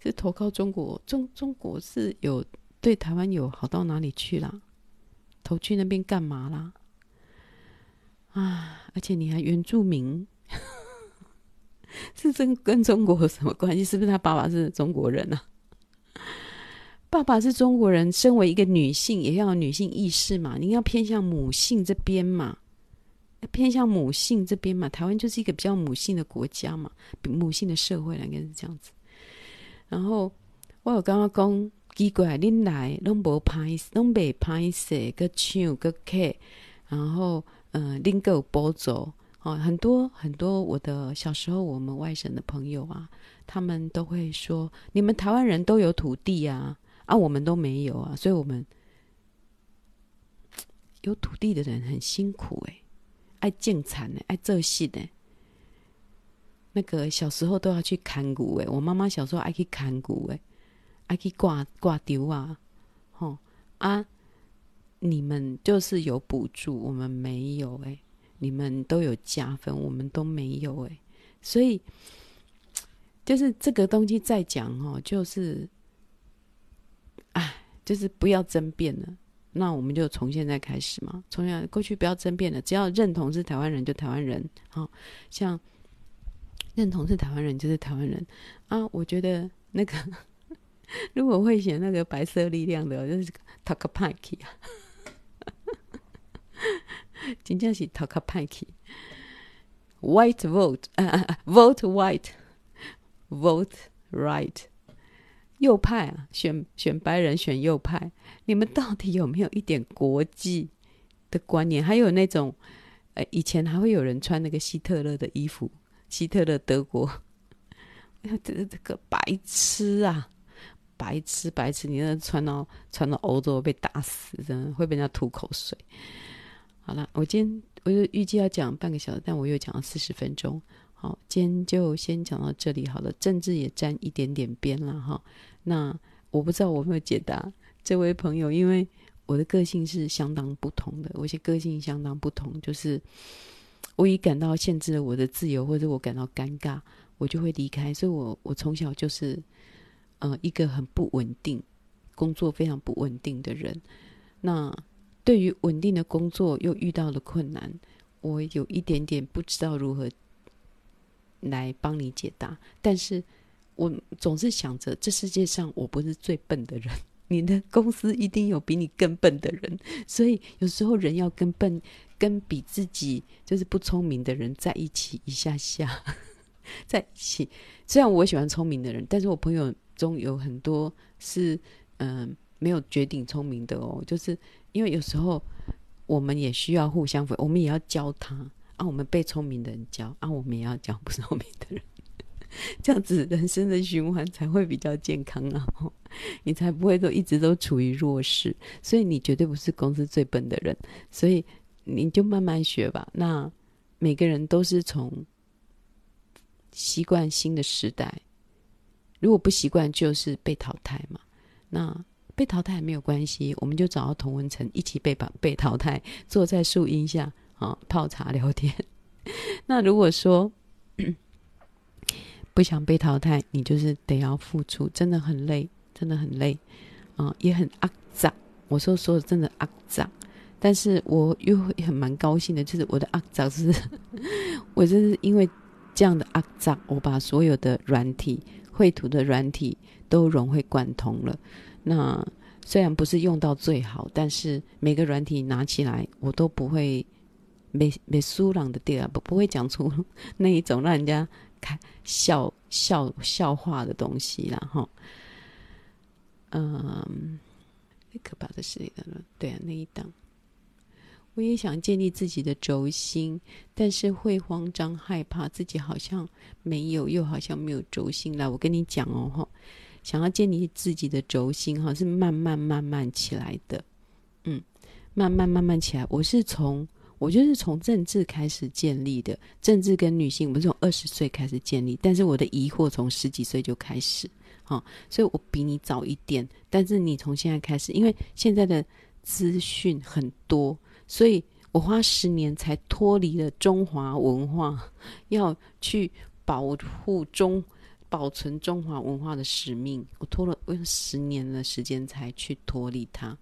Speaker 1: 是投靠中国，中中国是有对台湾有好到哪里去啦？投去那边干嘛啦？啊！而且你还原住民，[laughs] 是真跟中国有什么关系？是不是他爸爸是中国人啊？爸爸是中国人，身为一个女性，也要有女性意识嘛？你要偏向母性这边嘛？偏向母性这边嘛，台湾就是一个比较母性的国家嘛，母性的社会应该是这样子。然后我有刚刚讲奇怪，恁来拢无拍，拢未拍摄个唱个客，然后嗯，拎个有补助哦，很多很多。我的小时候，我们外省的朋友啊，他们都会说，你们台湾人都有土地啊，啊，我们都没有啊，所以我们有土地的人很辛苦诶、欸。爱种田的，爱做戏的。那个小时候都要去砍谷诶，我妈妈小时候爱去砍谷诶，爱去挂挂丢啊，吼啊！你们就是有补助，我们没有诶。你们都有加分，我们都没有诶。所以就是这个东西再讲哦，就是，哎，就是不要争辩了。那我们就从现在开始嘛，从现在过去不要争辩了，只要认同是台湾人就台湾人，好像认同是台湾人就是台湾人啊。我觉得那个 [laughs] 如果会选那个白色力量的，就是 t a k a p a k i 啊，[laughs] 真正是 Takapaiki，White vote，啊，vote white，vote right。右派啊，选选白人，选右派，你们到底有没有一点国际的观念？还有那种，呃，以前还会有人穿那个希特勒的衣服，希特勒德国，这这个白痴啊，白痴白痴，你那穿到穿到欧洲被打死，真的会被人家吐口水。好了，我今天我就预计要讲半个小时，但我又讲了四十分钟。好，今天就先讲到这里好了。政治也沾一点点边了哈。那我不知道我没有解答这位朋友，因为我的个性是相当不同的，我些个性相当不同，就是我一感到限制了我的自由，或者我感到尴尬，我就会离开。所以我我从小就是呃一个很不稳定，工作非常不稳定的人。那对于稳定的工作又遇到了困难，我有一点点不知道如何。来帮你解答，但是我总是想着，这世界上我不是最笨的人，[laughs] 你的公司一定有比你更笨的人，所以有时候人要跟笨、跟比自己就是不聪明的人在一起一下下，[laughs] 在一起。虽然我喜欢聪明的人，但是我朋友中有很多是嗯、没有绝顶聪明的哦，就是因为有时候我们也需要互相，我们也要教他。啊，我们被聪明的人教，啊，我们也要教不聪明的人，[laughs] 这样子人生的循环才会比较健康啊！[laughs] 你才不会都一直都处于弱势，所以你绝对不是公司最笨的人，所以你就慢慢学吧。那每个人都是从习惯新的时代。如果不习惯，就是被淘汰嘛。那被淘汰没有关系，我们就找到童文成，一起被把被淘汰，坐在树荫下啊泡茶聊天。[laughs] 那如果说 [coughs] 不想被淘汰，你就是得要付出，真的很累，真的很累啊，也很肮脏。我说说真的肮脏，但是我又很蛮高兴的，就是我的肮脏是，[laughs] 我就是因为这样的肮脏，我把所有的软体。绘图的软体都融会贯通了。那虽然不是用到最好，但是每个软体拿起来，我都不会没没疏朗的地儿，不不会讲出那一种让人家开笑笑笑话的东西了哈。嗯，最可怕的是那个，对啊，那一档。我也想建立自己的轴心，但是会慌张害怕自己好像没有，又好像没有轴心。来，我跟你讲哦，想要建立自己的轴心哈，是慢慢慢慢起来的，嗯，慢慢慢慢起来。我是从，我就是从政治开始建立的，政治跟女性，我是从二十岁开始建立，但是我的疑惑从十几岁就开始，哈，所以我比你早一点，但是你从现在开始，因为现在的资讯很多。所以我花十年才脱离了中华文化，要去保护中、保存中华文化的使命。我拖了我用十年的时间才去脱离它。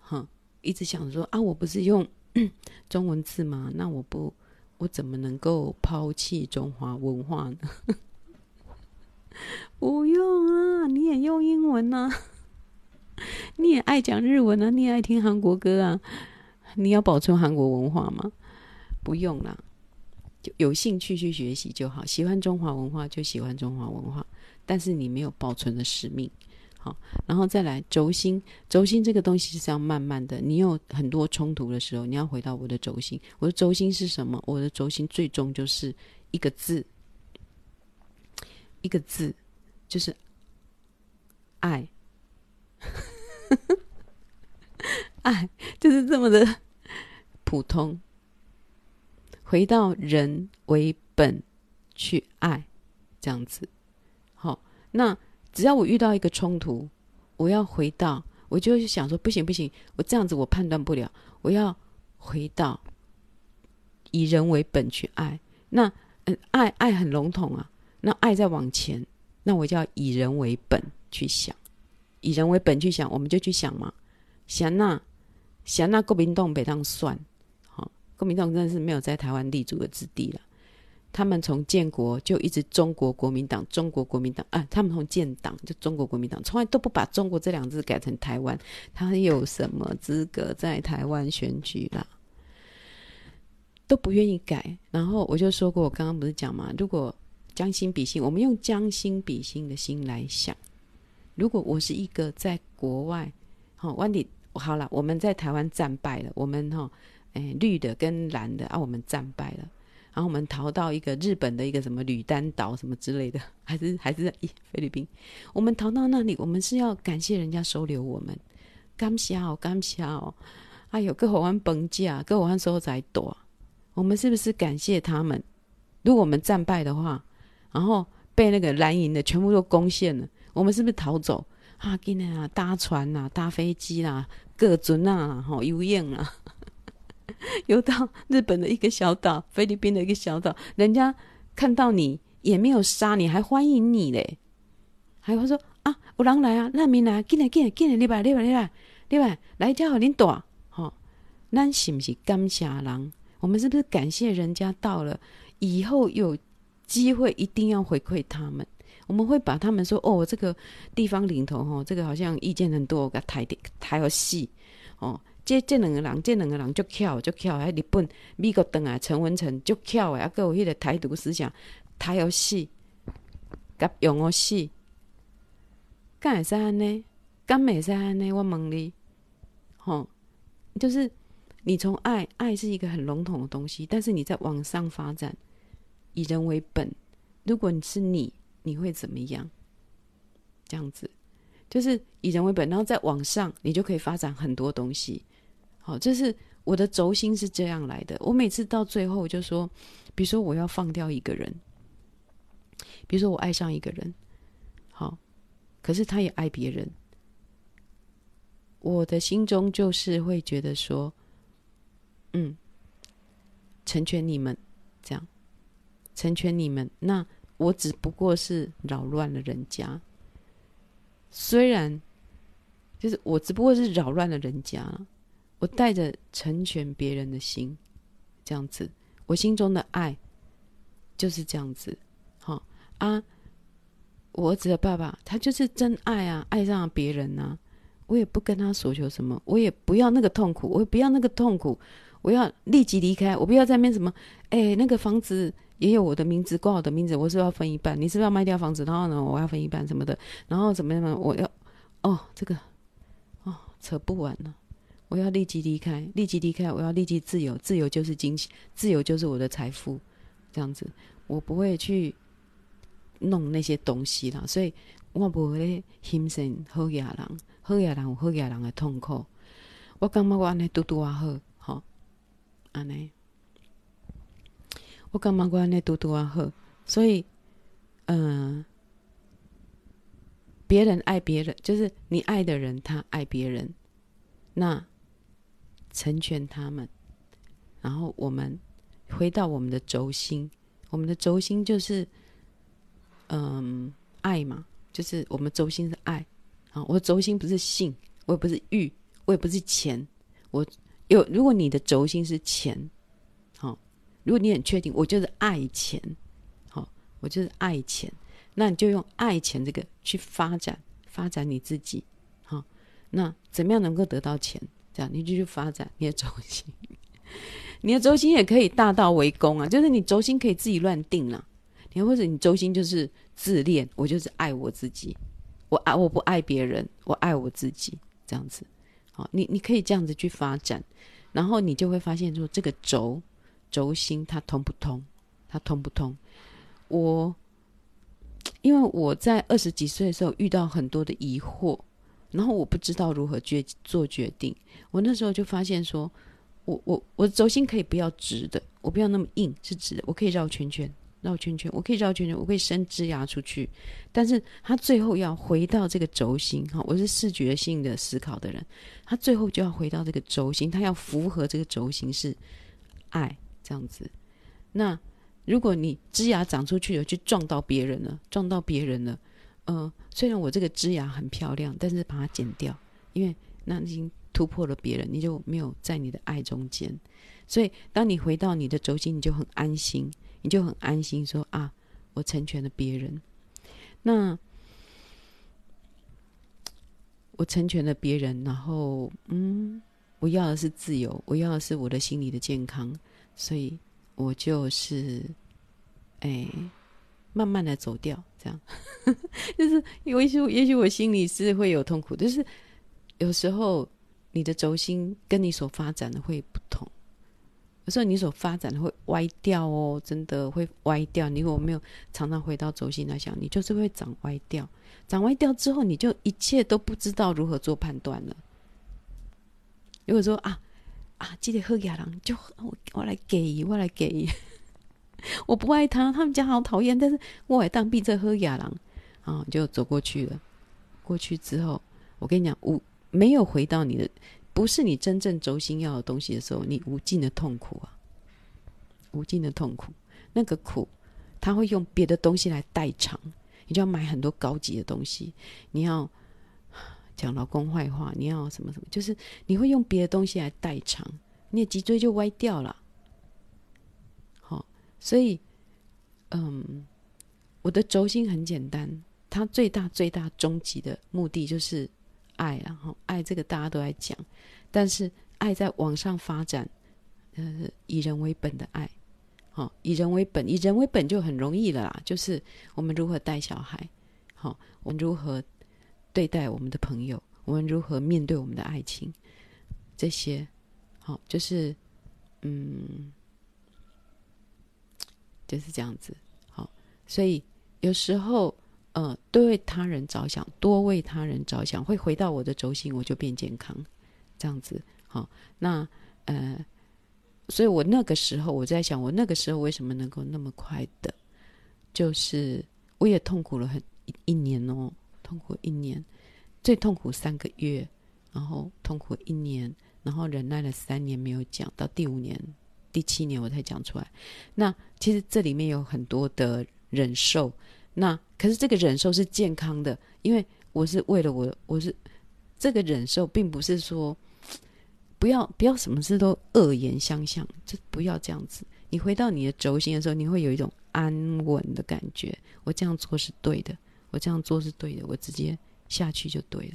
Speaker 1: 哼，一直想说啊，我不是用 [clears throat] 中文字吗？那我不，我怎么能够抛弃中华文化呢？[laughs] 不用啊，你也用英文啊，[laughs] 你也爱讲日文啊，你也爱听韩国歌啊。你要保存韩国文化吗？不用啦，就有兴趣去学习就好。喜欢中华文化就喜欢中华文化，但是你没有保存的使命。好，然后再来轴心，轴心这个东西是要慢慢的。你有很多冲突的时候，你要回到我的轴心。我的轴心是什么？我的轴心最终就是一个字，一个字，就是爱。[laughs] 爱就是这么的。普通，回到人为本去爱，这样子。好，那只要我遇到一个冲突，我要回到，我就想说，不行不行，我这样子我判断不了，我要回到以人为本去爱。那嗯，爱爱很笼统啊，那爱再往前，那我就要以人为本去想，以人为本去想，我们就去想嘛，想那想那国民党北当算。国民党真的是没有在台湾立足的之地了。他们从建国就一直中国国民党，中国国民党啊，他们从建党就中国国民党，从来都不把中国这两字改成台湾。他有什么资格在台湾选举啦？都不愿意改。然后我就说过，我刚刚不是讲嘛，如果将心比心，我们用将心比心的心来想，如果我是一个在国外，好，温迪，好了，我们在台湾战败了，我们哈。哎，绿的跟蓝的啊，我们战败了，然后我们逃到一个日本的一个什么吕丹岛什么之类的，还是还是在菲律宾，我们逃到那里，我们是要感谢人家收留我们，感谢哦，感谢哦，哎呦，各伙伴崩架，各伙伴收在躲，我们是不是感谢他们？如果我们战败的话，然后被那个蓝营的全部都攻陷了，我们是不是逃走啊？给你啊，搭船、啊，搭飞机啦、各种啊，好游泳啊。[laughs] 游到日本的一个小岛，菲律宾的一个小岛，人家看到你也没有杀你，还欢迎你嘞，还会说啊，有人来啊，难民来，进来进来进来，你来你来你来你来，来家好，恁大好，咱是不是感谢人？我们是不是感谢人家到了以后有机会一定要回馈他们？我们会把他们说哦，这个地方领头哈，这个好像意见很多，我给他抬点抬个戏哦。这这两个人，这两个人就巧就巧，喺日本、美国等啊，陈文成就巧诶，啊，还有迄个台独思想，台有死，甲用我死，敢会使安呢？敢会使安呢？我问你，吼，就是你从爱，爱是一个很笼统的东西，但是你在往上发展，以人为本，如果你是你，你会怎么样？这样子，就是以人为本，然后再往上，你就可以发展很多东西。好，这是我的轴心是这样来的。我每次到最后就说，比如说我要放掉一个人，比如说我爱上一个人，好，可是他也爱别人，我的心中就是会觉得说，嗯，成全你们，这样，成全你们，那我只不过是扰乱了人家，虽然，就是我只不过是扰乱了人家，我带着成全别人的心，这样子，我心中的爱就是这样子。好啊，我儿子的爸爸，他就是真爱啊，爱上了别人啊。我也不跟他索求什么，我也不要那个痛苦，我也不要那个痛苦，我要立即离开，我不要在面什么，哎，那个房子也有我的名字，挂我的名字，我是不是要分一半？你是不是要卖掉房子？然后呢，我要分一半什么的？然后怎么样呢？我要，哦，这个，哦，扯不完了。我要立即离开，立即离开，我要立即自由，自由就是金钱，自由就是我的财富，这样子，我不会去。弄那些东西啦，所以我不会心生好野人，好野人有好野人的痛苦。我感觉我安尼拄拄啊好，好安尼。我感觉我安尼拄拄啊好，所以，嗯、呃，别人爱别人，就是你爱的人，他爱别人，那成全他们，然后我们回到我们的轴心，我们的轴心就是。嗯，爱嘛，就是我们轴心是爱啊。我轴心不是性，我也不是欲，我也不是钱。我有，如果你的轴心是钱，好，如果你很确定，我就是爱钱，好，我就是爱钱，那你就用爱钱这个去发展，发展你自己，好，那怎么样能够得到钱？这样你就去发展你的轴心，你的轴心也可以大道为公啊，就是你轴心可以自己乱定了。你或者你轴心就是自恋，我就是爱我自己，我爱我不爱别人，我爱我自己，这样子，好，你你可以这样子去发展，然后你就会发现说这个轴轴心它通不通，它通不通。我因为我在二十几岁的时候遇到很多的疑惑，然后我不知道如何决做决定，我那时候就发现说，我我我轴心可以不要直的，我不要那么硬，是直的，我可以绕圈圈。绕圈圈，我可以绕圈圈，我可以伸枝芽出去，但是他最后要回到这个轴心哈。我是视觉性的思考的人，他最后就要回到这个轴心，他要符合这个轴心是爱这样子。那如果你枝芽长出去了，去撞到别人了，撞到别人了，嗯、呃，虽然我这个枝芽很漂亮，但是把它剪掉，因为那已经突破了别人，你就没有在你的爱中间。所以当你回到你的轴心，你就很安心。你就很安心说啊，我成全了别人。那我成全了别人，然后嗯，我要的是自由，我要的是我的心理的健康，所以我就是哎，慢慢的走掉，这样，就是也许也许我心里是会有痛苦，就是有时候你的轴心跟你所发展的会不同。有时候你所发展的会歪掉哦，真的会歪掉。你如果没有常常回到轴心来想，你就是会长歪掉。长歪掉之后，你就一切都不知道如何做判断了。如果说啊啊，记得喝哑郎，就我我来给，我来给，[laughs] 我不爱他，他们家好讨厌，但是我也当闭着喝哑郎啊，就走过去了。过去之后，我跟你讲，我没有回到你的。不是你真正轴心要的东西的时候，你无尽的痛苦啊，无尽的痛苦。那个苦，他会用别的东西来代偿，你就要买很多高级的东西，你要 [sighs] 讲老公坏话，你要什么什么，就是你会用别的东西来代偿，你的脊椎就歪掉了。所以，嗯，我的轴心很简单，它最大最大终极的目的就是。爱，然后爱这个大家都在讲，但是爱在往上发展，呃，以人为本的爱，好，以人为本，以人为本就很容易了啦，就是我们如何带小孩，好，我们如何对待我们的朋友，我们如何面对我们的爱情，这些，好，就是，嗯，就是这样子，好，所以有时候。呃，多为他人着想，多为他人着想，会回到我的轴心，我就变健康，这样子。好，那呃，所以我那个时候我在想，我那个时候为什么能够那么快的就是我也痛苦了很一,年哦，痛苦一年，最痛苦三个月，然后痛苦一年，然后忍耐了三年没有讲，到第五年、第七年我才讲出来。那其实这里面有很多的忍受，那可是这个忍受是健康的，因为我是为了我，我是这个忍受，并不是说不要不要什么事都恶言相向，就不要这样子。你回到你的轴心的时候，你会有一种安稳的感觉。我这样做是对的，我这样做是对的，我直接下去就对了。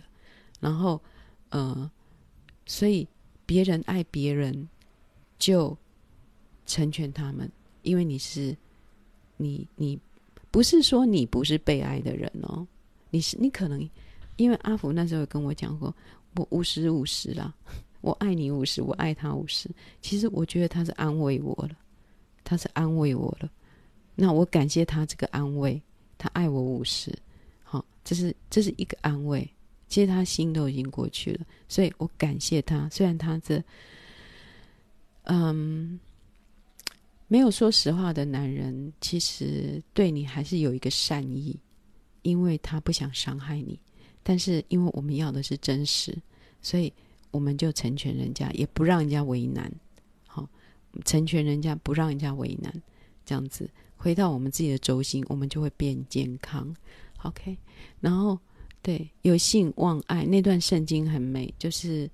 Speaker 1: 然后，呃，所以别人爱别人，就成全他们，因为你是你你不是说你不是被爱的人哦，你是你可能因为阿福那时候跟我讲过，我五十五十啦，[laughs] 我爱你五十，我爱他五十。其实我觉得他是安慰我了。他是安慰我了，那我感谢他这个安慰，他爱我五十，好，这是这是一个安慰，其实他心都已经过去了，所以我感谢他。虽然他这，嗯，没有说实话的男人，其实对你还是有一个善意，因为他不想伤害你，但是因为我们要的是真实，所以我们就成全人家，也不让人家为难。好成全人家，不让人家为难，这样子回到我们自己的轴心，我们就会变健康。OK，然后对有性忘爱那段圣经很美，就是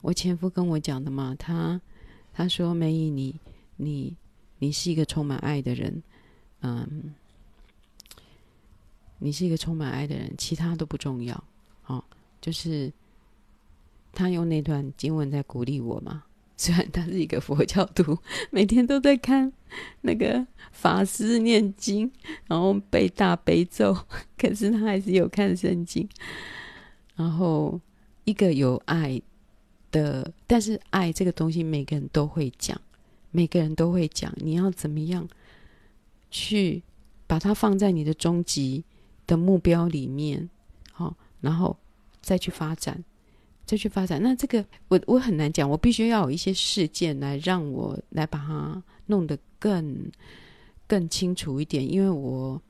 Speaker 1: 我前夫跟我讲的嘛。他他说：“梅姨，你你你是一个充满爱的人，嗯，你是一个充满爱的人，其他都不重要。”哦，就是他用那段经文在鼓励我嘛。[laughs] 虽然他是一个佛教徒，[laughs] 每天都在看那个法师念经，然后背大悲咒，[laughs] 可是他还是有看圣经。然后一个有爱的，但是爱这个东西，每个人都会讲，每个人都会讲。你要怎么样去把它放在你的终极的目标里面，好，然后再去发展。再去发展，那这个我我很难讲，我必须要有一些事件来让我来把它弄得更更清楚一点，因为我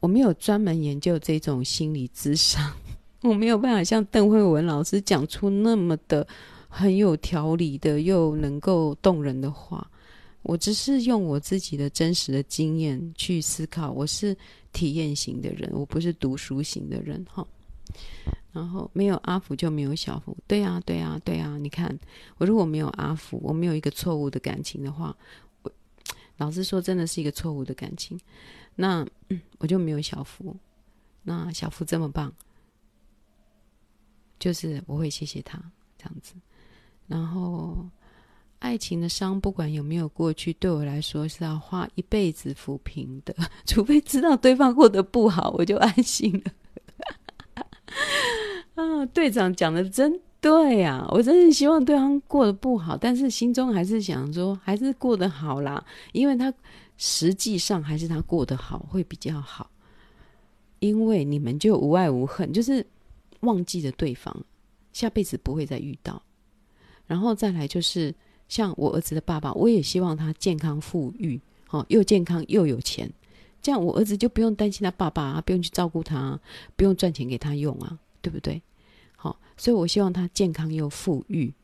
Speaker 1: 我没有专门研究这种心理咨商，[laughs] 我没有办法像邓惠文老师讲出那么的很有条理的又能够动人的话，我只是用我自己的真实的经验去思考，我是体验型的人，我不是读书型的人，哈。然后没有阿福就没有小福，对啊，对啊，对啊！你看，我如果没有阿福，我没有一个错误的感情的话，我老实说，真的是一个错误的感情，那我就没有小福。那小福这么棒，就是我会谢谢他这样子。然后，爱情的伤，不管有没有过去，对我来说是要花一辈子抚平的，[laughs] 除非知道对方过得不好，我就安心了。[laughs] 啊，队长讲的真对呀、啊！我真是希望对方过得不好，但是心中还是想说，还是过得好啦，因为他实际上还是他过得好会比较好，因为你们就无爱无恨，就是忘记了对方，下辈子不会再遇到。然后再来就是像我儿子的爸爸，我也希望他健康富裕，哦，又健康又有钱，这样我儿子就不用担心他爸爸啊，不用去照顾他，不用赚钱给他用啊。对不对？好，所以我希望他健康又富裕，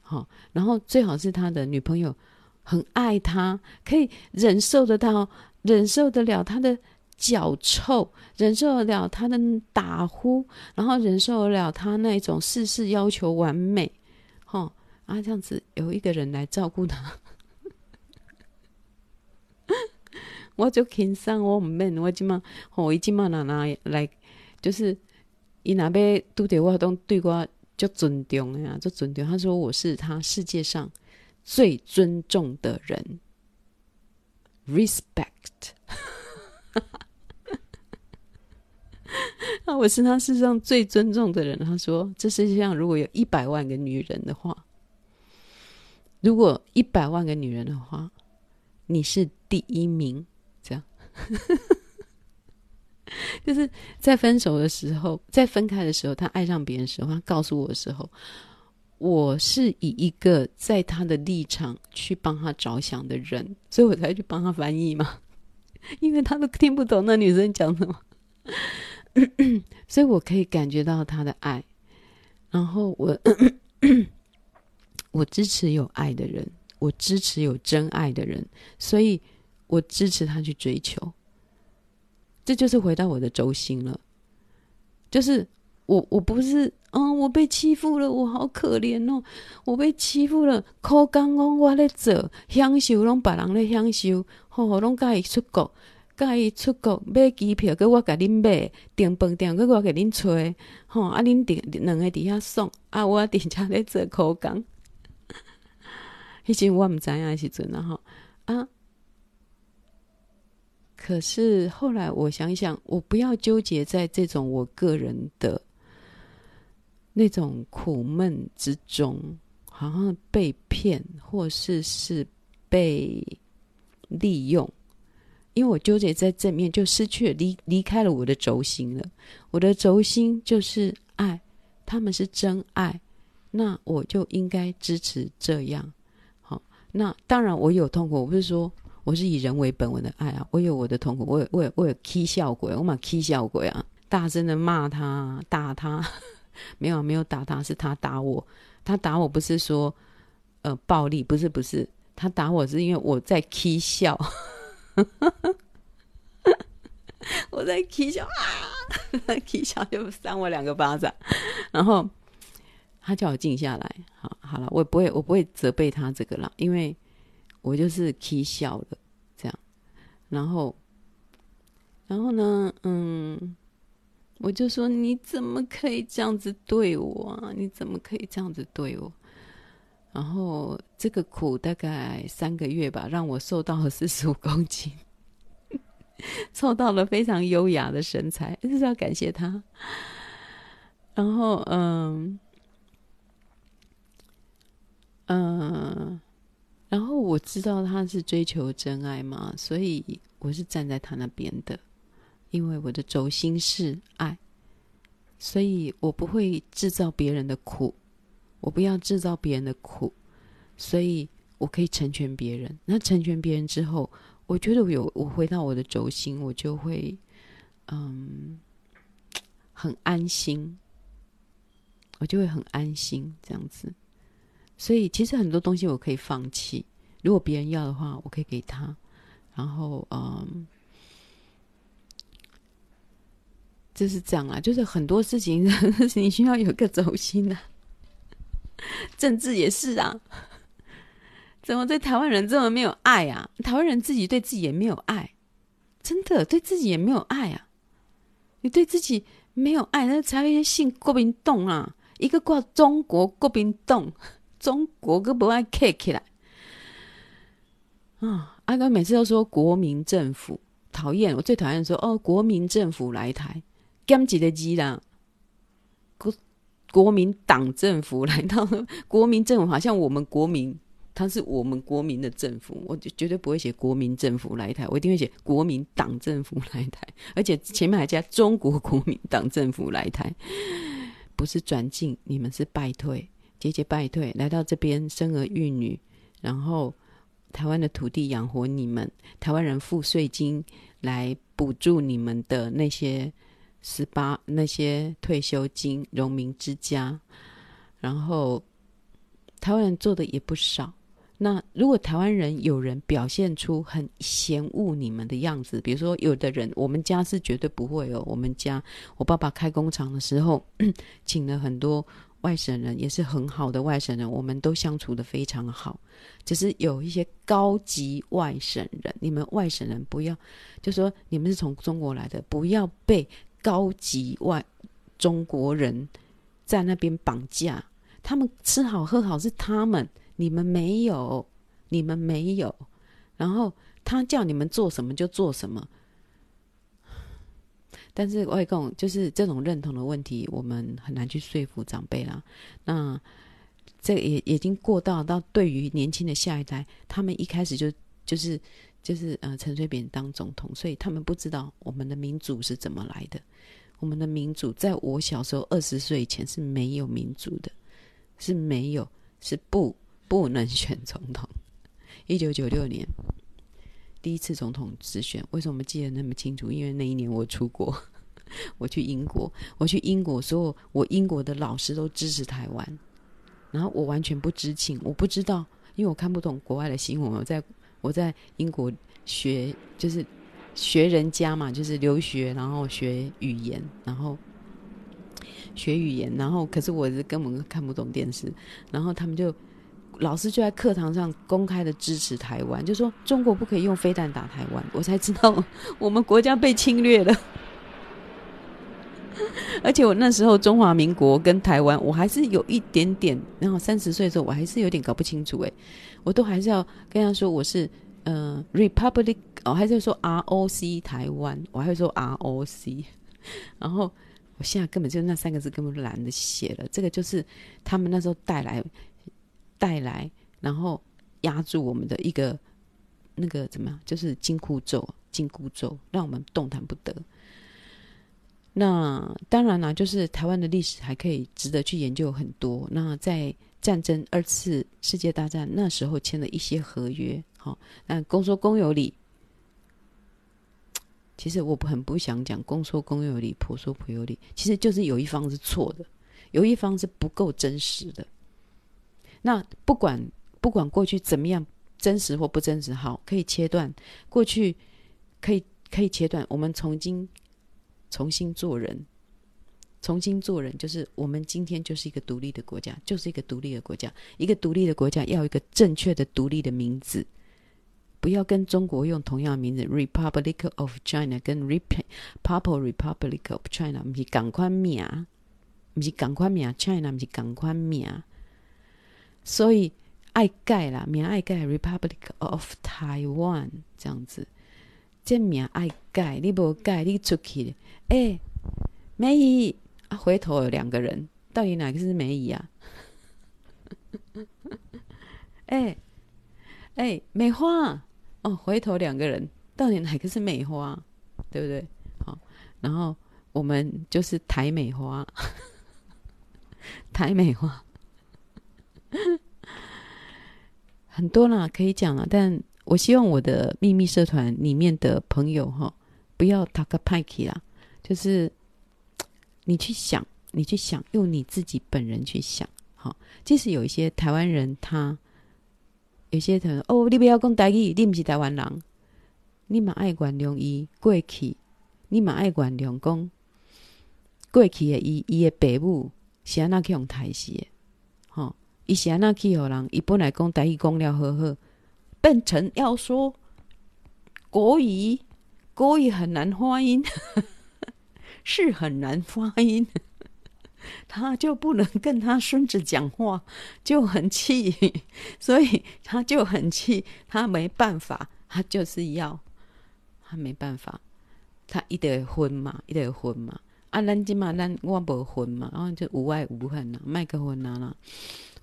Speaker 1: 好，然后最好是他的女朋友很爱他，可以忍受得到，忍受得了他的脚臭，忍受得了他的打呼，然后忍受得了他那种事事要求完美，好啊，这样子有一个人来照顾他，我就轻松，我唔免，我今嘛，我一今嘛拿拿来，就是。伊那边都对我都对我就尊重呀，就尊重。他说我是他世界上最尊重的人，respect。[laughs] 啊，我是他世界上最尊重的人。他说，这世界上如果有一百万个女人的话，如果一百万个女人的话，你是第一名。这样。[laughs] 就是在分手的时候，在分开的时候，他爱上别人的时候，他告诉我的时候，我是以一个在他的立场去帮他着想的人，所以我才去帮他翻译嘛。[laughs] 因为他都听不懂那女生讲什么，[coughs] 所以我可以感觉到他的爱。然后我我支持有爱的人，我支持有真爱的人，所以我支持他去追求。这就是回到我的轴心了，就是我我不是。嗯，我被欺负了，我好可怜哦！我被欺负了，苦工拢我咧做，享受拢别人咧享受，吼吼拢甲伊出国，甲伊出国买机票，佮我甲恁买，订饭店佮我甲恁揣，吼啊恁订两个伫遐爽，啊我伫遮咧做苦工。迄时我毋知影时阵啊吼啊，可是后来我想想，我不要纠结在这种我个人的。那种苦闷之中，好像被骗，或是是被利用，因为我纠结在正面，就失去了离离开了我的轴心了。我的轴心就是爱，他们是真爱，那我就应该支持这样。那当然我有痛苦，我不是说我是以人为本我的爱啊，我有我的痛苦，我有我有我有起笑鬼，我嘛起笑鬼啊，大声的骂他，打他。[laughs] 没有没有打他，是他打我。他打我不是说呃暴力，不是不是，他打我是因为我在 k 笑，[laughs] 我在 k 笑啊，[laughs] k 笑就扇我两个巴掌，然后他叫我静下来。好，好了，我也不会我不会责备他这个了，因为我就是 k 笑了这样。然后，然后呢，嗯。我就说，你怎么可以这样子对我啊？你怎么可以这样子对我？然后这个苦大概三个月吧，让我瘦到了 [laughs] 四十五公斤，[laughs] 瘦到了非常优雅的身材，就是要感谢他。然后，嗯，嗯，然后我知道他是追求真爱嘛，所以我是站在他那边的。因为我的轴心是爱，所以我不会制造别人的苦，我不要制造别人的苦，所以我可以成全别人。那成全别人之后，我觉得我有我回到我的轴心，我就会嗯很安心，我就会很安心这样子。所以其实很多东西我可以放弃，如果别人要的话，我可以给他。然后嗯。就是这样啊，就是很多事情，[laughs] 你需要有个轴心啊。政治也是啊，怎么对台湾人这么没有爱啊？台湾人自己对自己也没有爱，真的对自己也没有爱啊。你对自己没有爱，那才会信国民党啊，一个挂中国国民党，中国个不爱 K 起来啊！阿哥每次都说国民政府讨厌，我最讨厌说哦，国民政府来台。减几个字啦，国国民党政府来到，[laughs] 国民政府好像我们国民，他是我们国民的政府，我就绝对不会写国民政府来台，我一定会写国民党政府来台，而且前面还加中国国民党政府来台，不是转进，你们是败退，节节败退，来到这边生儿育女，然后台湾的土地养活你们，台湾人付税金来补助你们的那些。十八那些退休金、荣民之家，然后台湾人做的也不少。那如果台湾人有人表现出很嫌恶你们的样子，比如说有的人，我们家是绝对不会哦。我们家我爸爸开工厂的时候，请了很多外省人，也是很好的外省人，我们都相处得非常好。只是有一些高级外省人，你们外省人不要，就说你们是从中国来的，不要被。高级外中国人在那边绑架，他们吃好喝好是他们，你们没有，你们没有。然后他叫你们做什么就做什么。但是外公就是这种认同的问题，我们很难去说服长辈啦。那这也已经过到到对于年轻的下一代，他们一开始就就是。就是呃，陈水扁当总统，所以他们不知道我们的民主是怎么来的。我们的民主在我小时候二十岁以前是没有民主的，是没有，是不不能选总统。一九九六年第一次总统直选，为什么记得那么清楚？因为那一年我出国，[laughs] 我去英国，我去英国，所有我英国的老师都支持台湾，然后我完全不知情，我不知道，因为我看不懂国外的新闻。我在我在英国学，就是学人家嘛，就是留学，然后学语言，然后学语言，然后可是我是根本看不懂电视，然后他们就。老师就在课堂上公开的支持台湾，就说中国不可以用飞弹打台湾，我才知道我们国家被侵略了。[laughs] 而且我那时候中华民国跟台湾，我还是有一点点，然后三十岁的时候，我还是有点搞不清楚。哎，我都还是要跟他说我是呃 Republic，我还是说 ROC 台湾，我还会说 ROC。[laughs] 然后我现在根本就那三个字根本懒得写了，这个就是他们那时候带来。带来，然后压住我们的一个那个怎么样？就是金箍咒，金箍咒，让我们动弹不得。那当然啦，就是台湾的历史还可以值得去研究很多。那在战争二次世界大战那时候签了一些合约，好，那公说公有理。其实我很不想讲公说公有理，婆说婆有理，其实就是有一方是错的，有一方是不够真实的。那不管不管过去怎么样真实或不真实，好，可以切断过去，可以可以切断。我们重新重新做人，重新做人，就是我们今天就是一个独立的国家，就是一个独立的国家。一个独立的国家要一个正确的独立的名字，不要跟中国用同样的名字，Republic of China 跟 People Republic of China，不是同款名，不是同款名，China 不是同款名。所以爱改啦，名爱改，Republic of Taiwan 这样子，这名爱改，你不改，你出去，哎、欸，美姨啊，回头有两个人，到底哪个是美姨啊？哎 [laughs] 哎、欸欸，美花哦，回头两个人，到底哪个是美花？对不对？好，然后我们就是台美花，[laughs] 台美花。[laughs] 很多啦，可以讲了，但我希望我的秘密社团里面的朋友哈，不要打个派气啦，就是 [tsk] 你去想，你去想，用你自己本人去想，好，即使有一些台湾人，他有些人哦，你不要讲台语，你不是台湾人，你嘛爱原谅伊过去，你嘛爱原谅讲过去的伊伊的爸母是安那去用台词的，吼。伊是安那去互人，伊本来讲台语讲了好好，变成要说国语，国语很难发音，是很难发音，他就不能跟他孙子讲话，就很气，所以他就很气，他没办法，他就是要，他没办法，他一定会分嘛，一定会分嘛，啊，咱即嘛，咱我无分嘛，然后就无爱无恨呐，麦克分啊啦。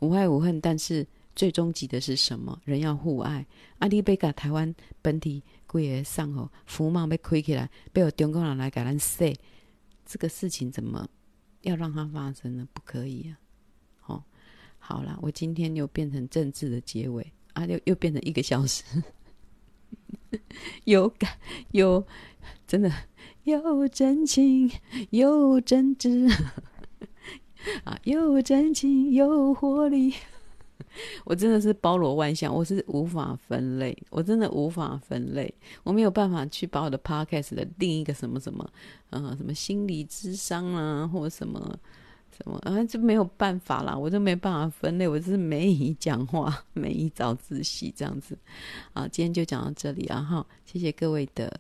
Speaker 1: 无爱无恨，但是最终极的是什么？人要互爱。阿里贝卡台湾本地贵个上吼，福茂被亏起来，被我中国人来给咱说，这个事情怎么要让它发生呢？不可以啊！哦，好了，我今天又变成政治的结尾啊，又又变成一个小时，有感有真的有真情有真挚。[laughs] 啊，有真情，有活力，[laughs] 我真的是包罗万象，我是无法分类，我真的无法分类，我没有办法去把我的 podcast 的另一个什么什么，呃，什么心理智商啊，或什么什么，啊，就没有办法啦，我就没办法分类，我就是没以讲话，没一早自习这样子，啊，今天就讲到这里啊，哈，谢谢各位的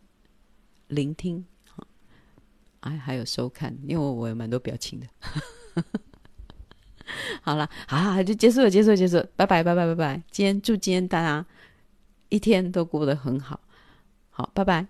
Speaker 1: 聆听，哎，还有收看，因为我有蛮多表情的。[laughs] 好了，好，好，就结束了，结束了，结束了，拜拜，拜拜，拜拜。今天祝今天大家一天都过得很好，好，拜拜。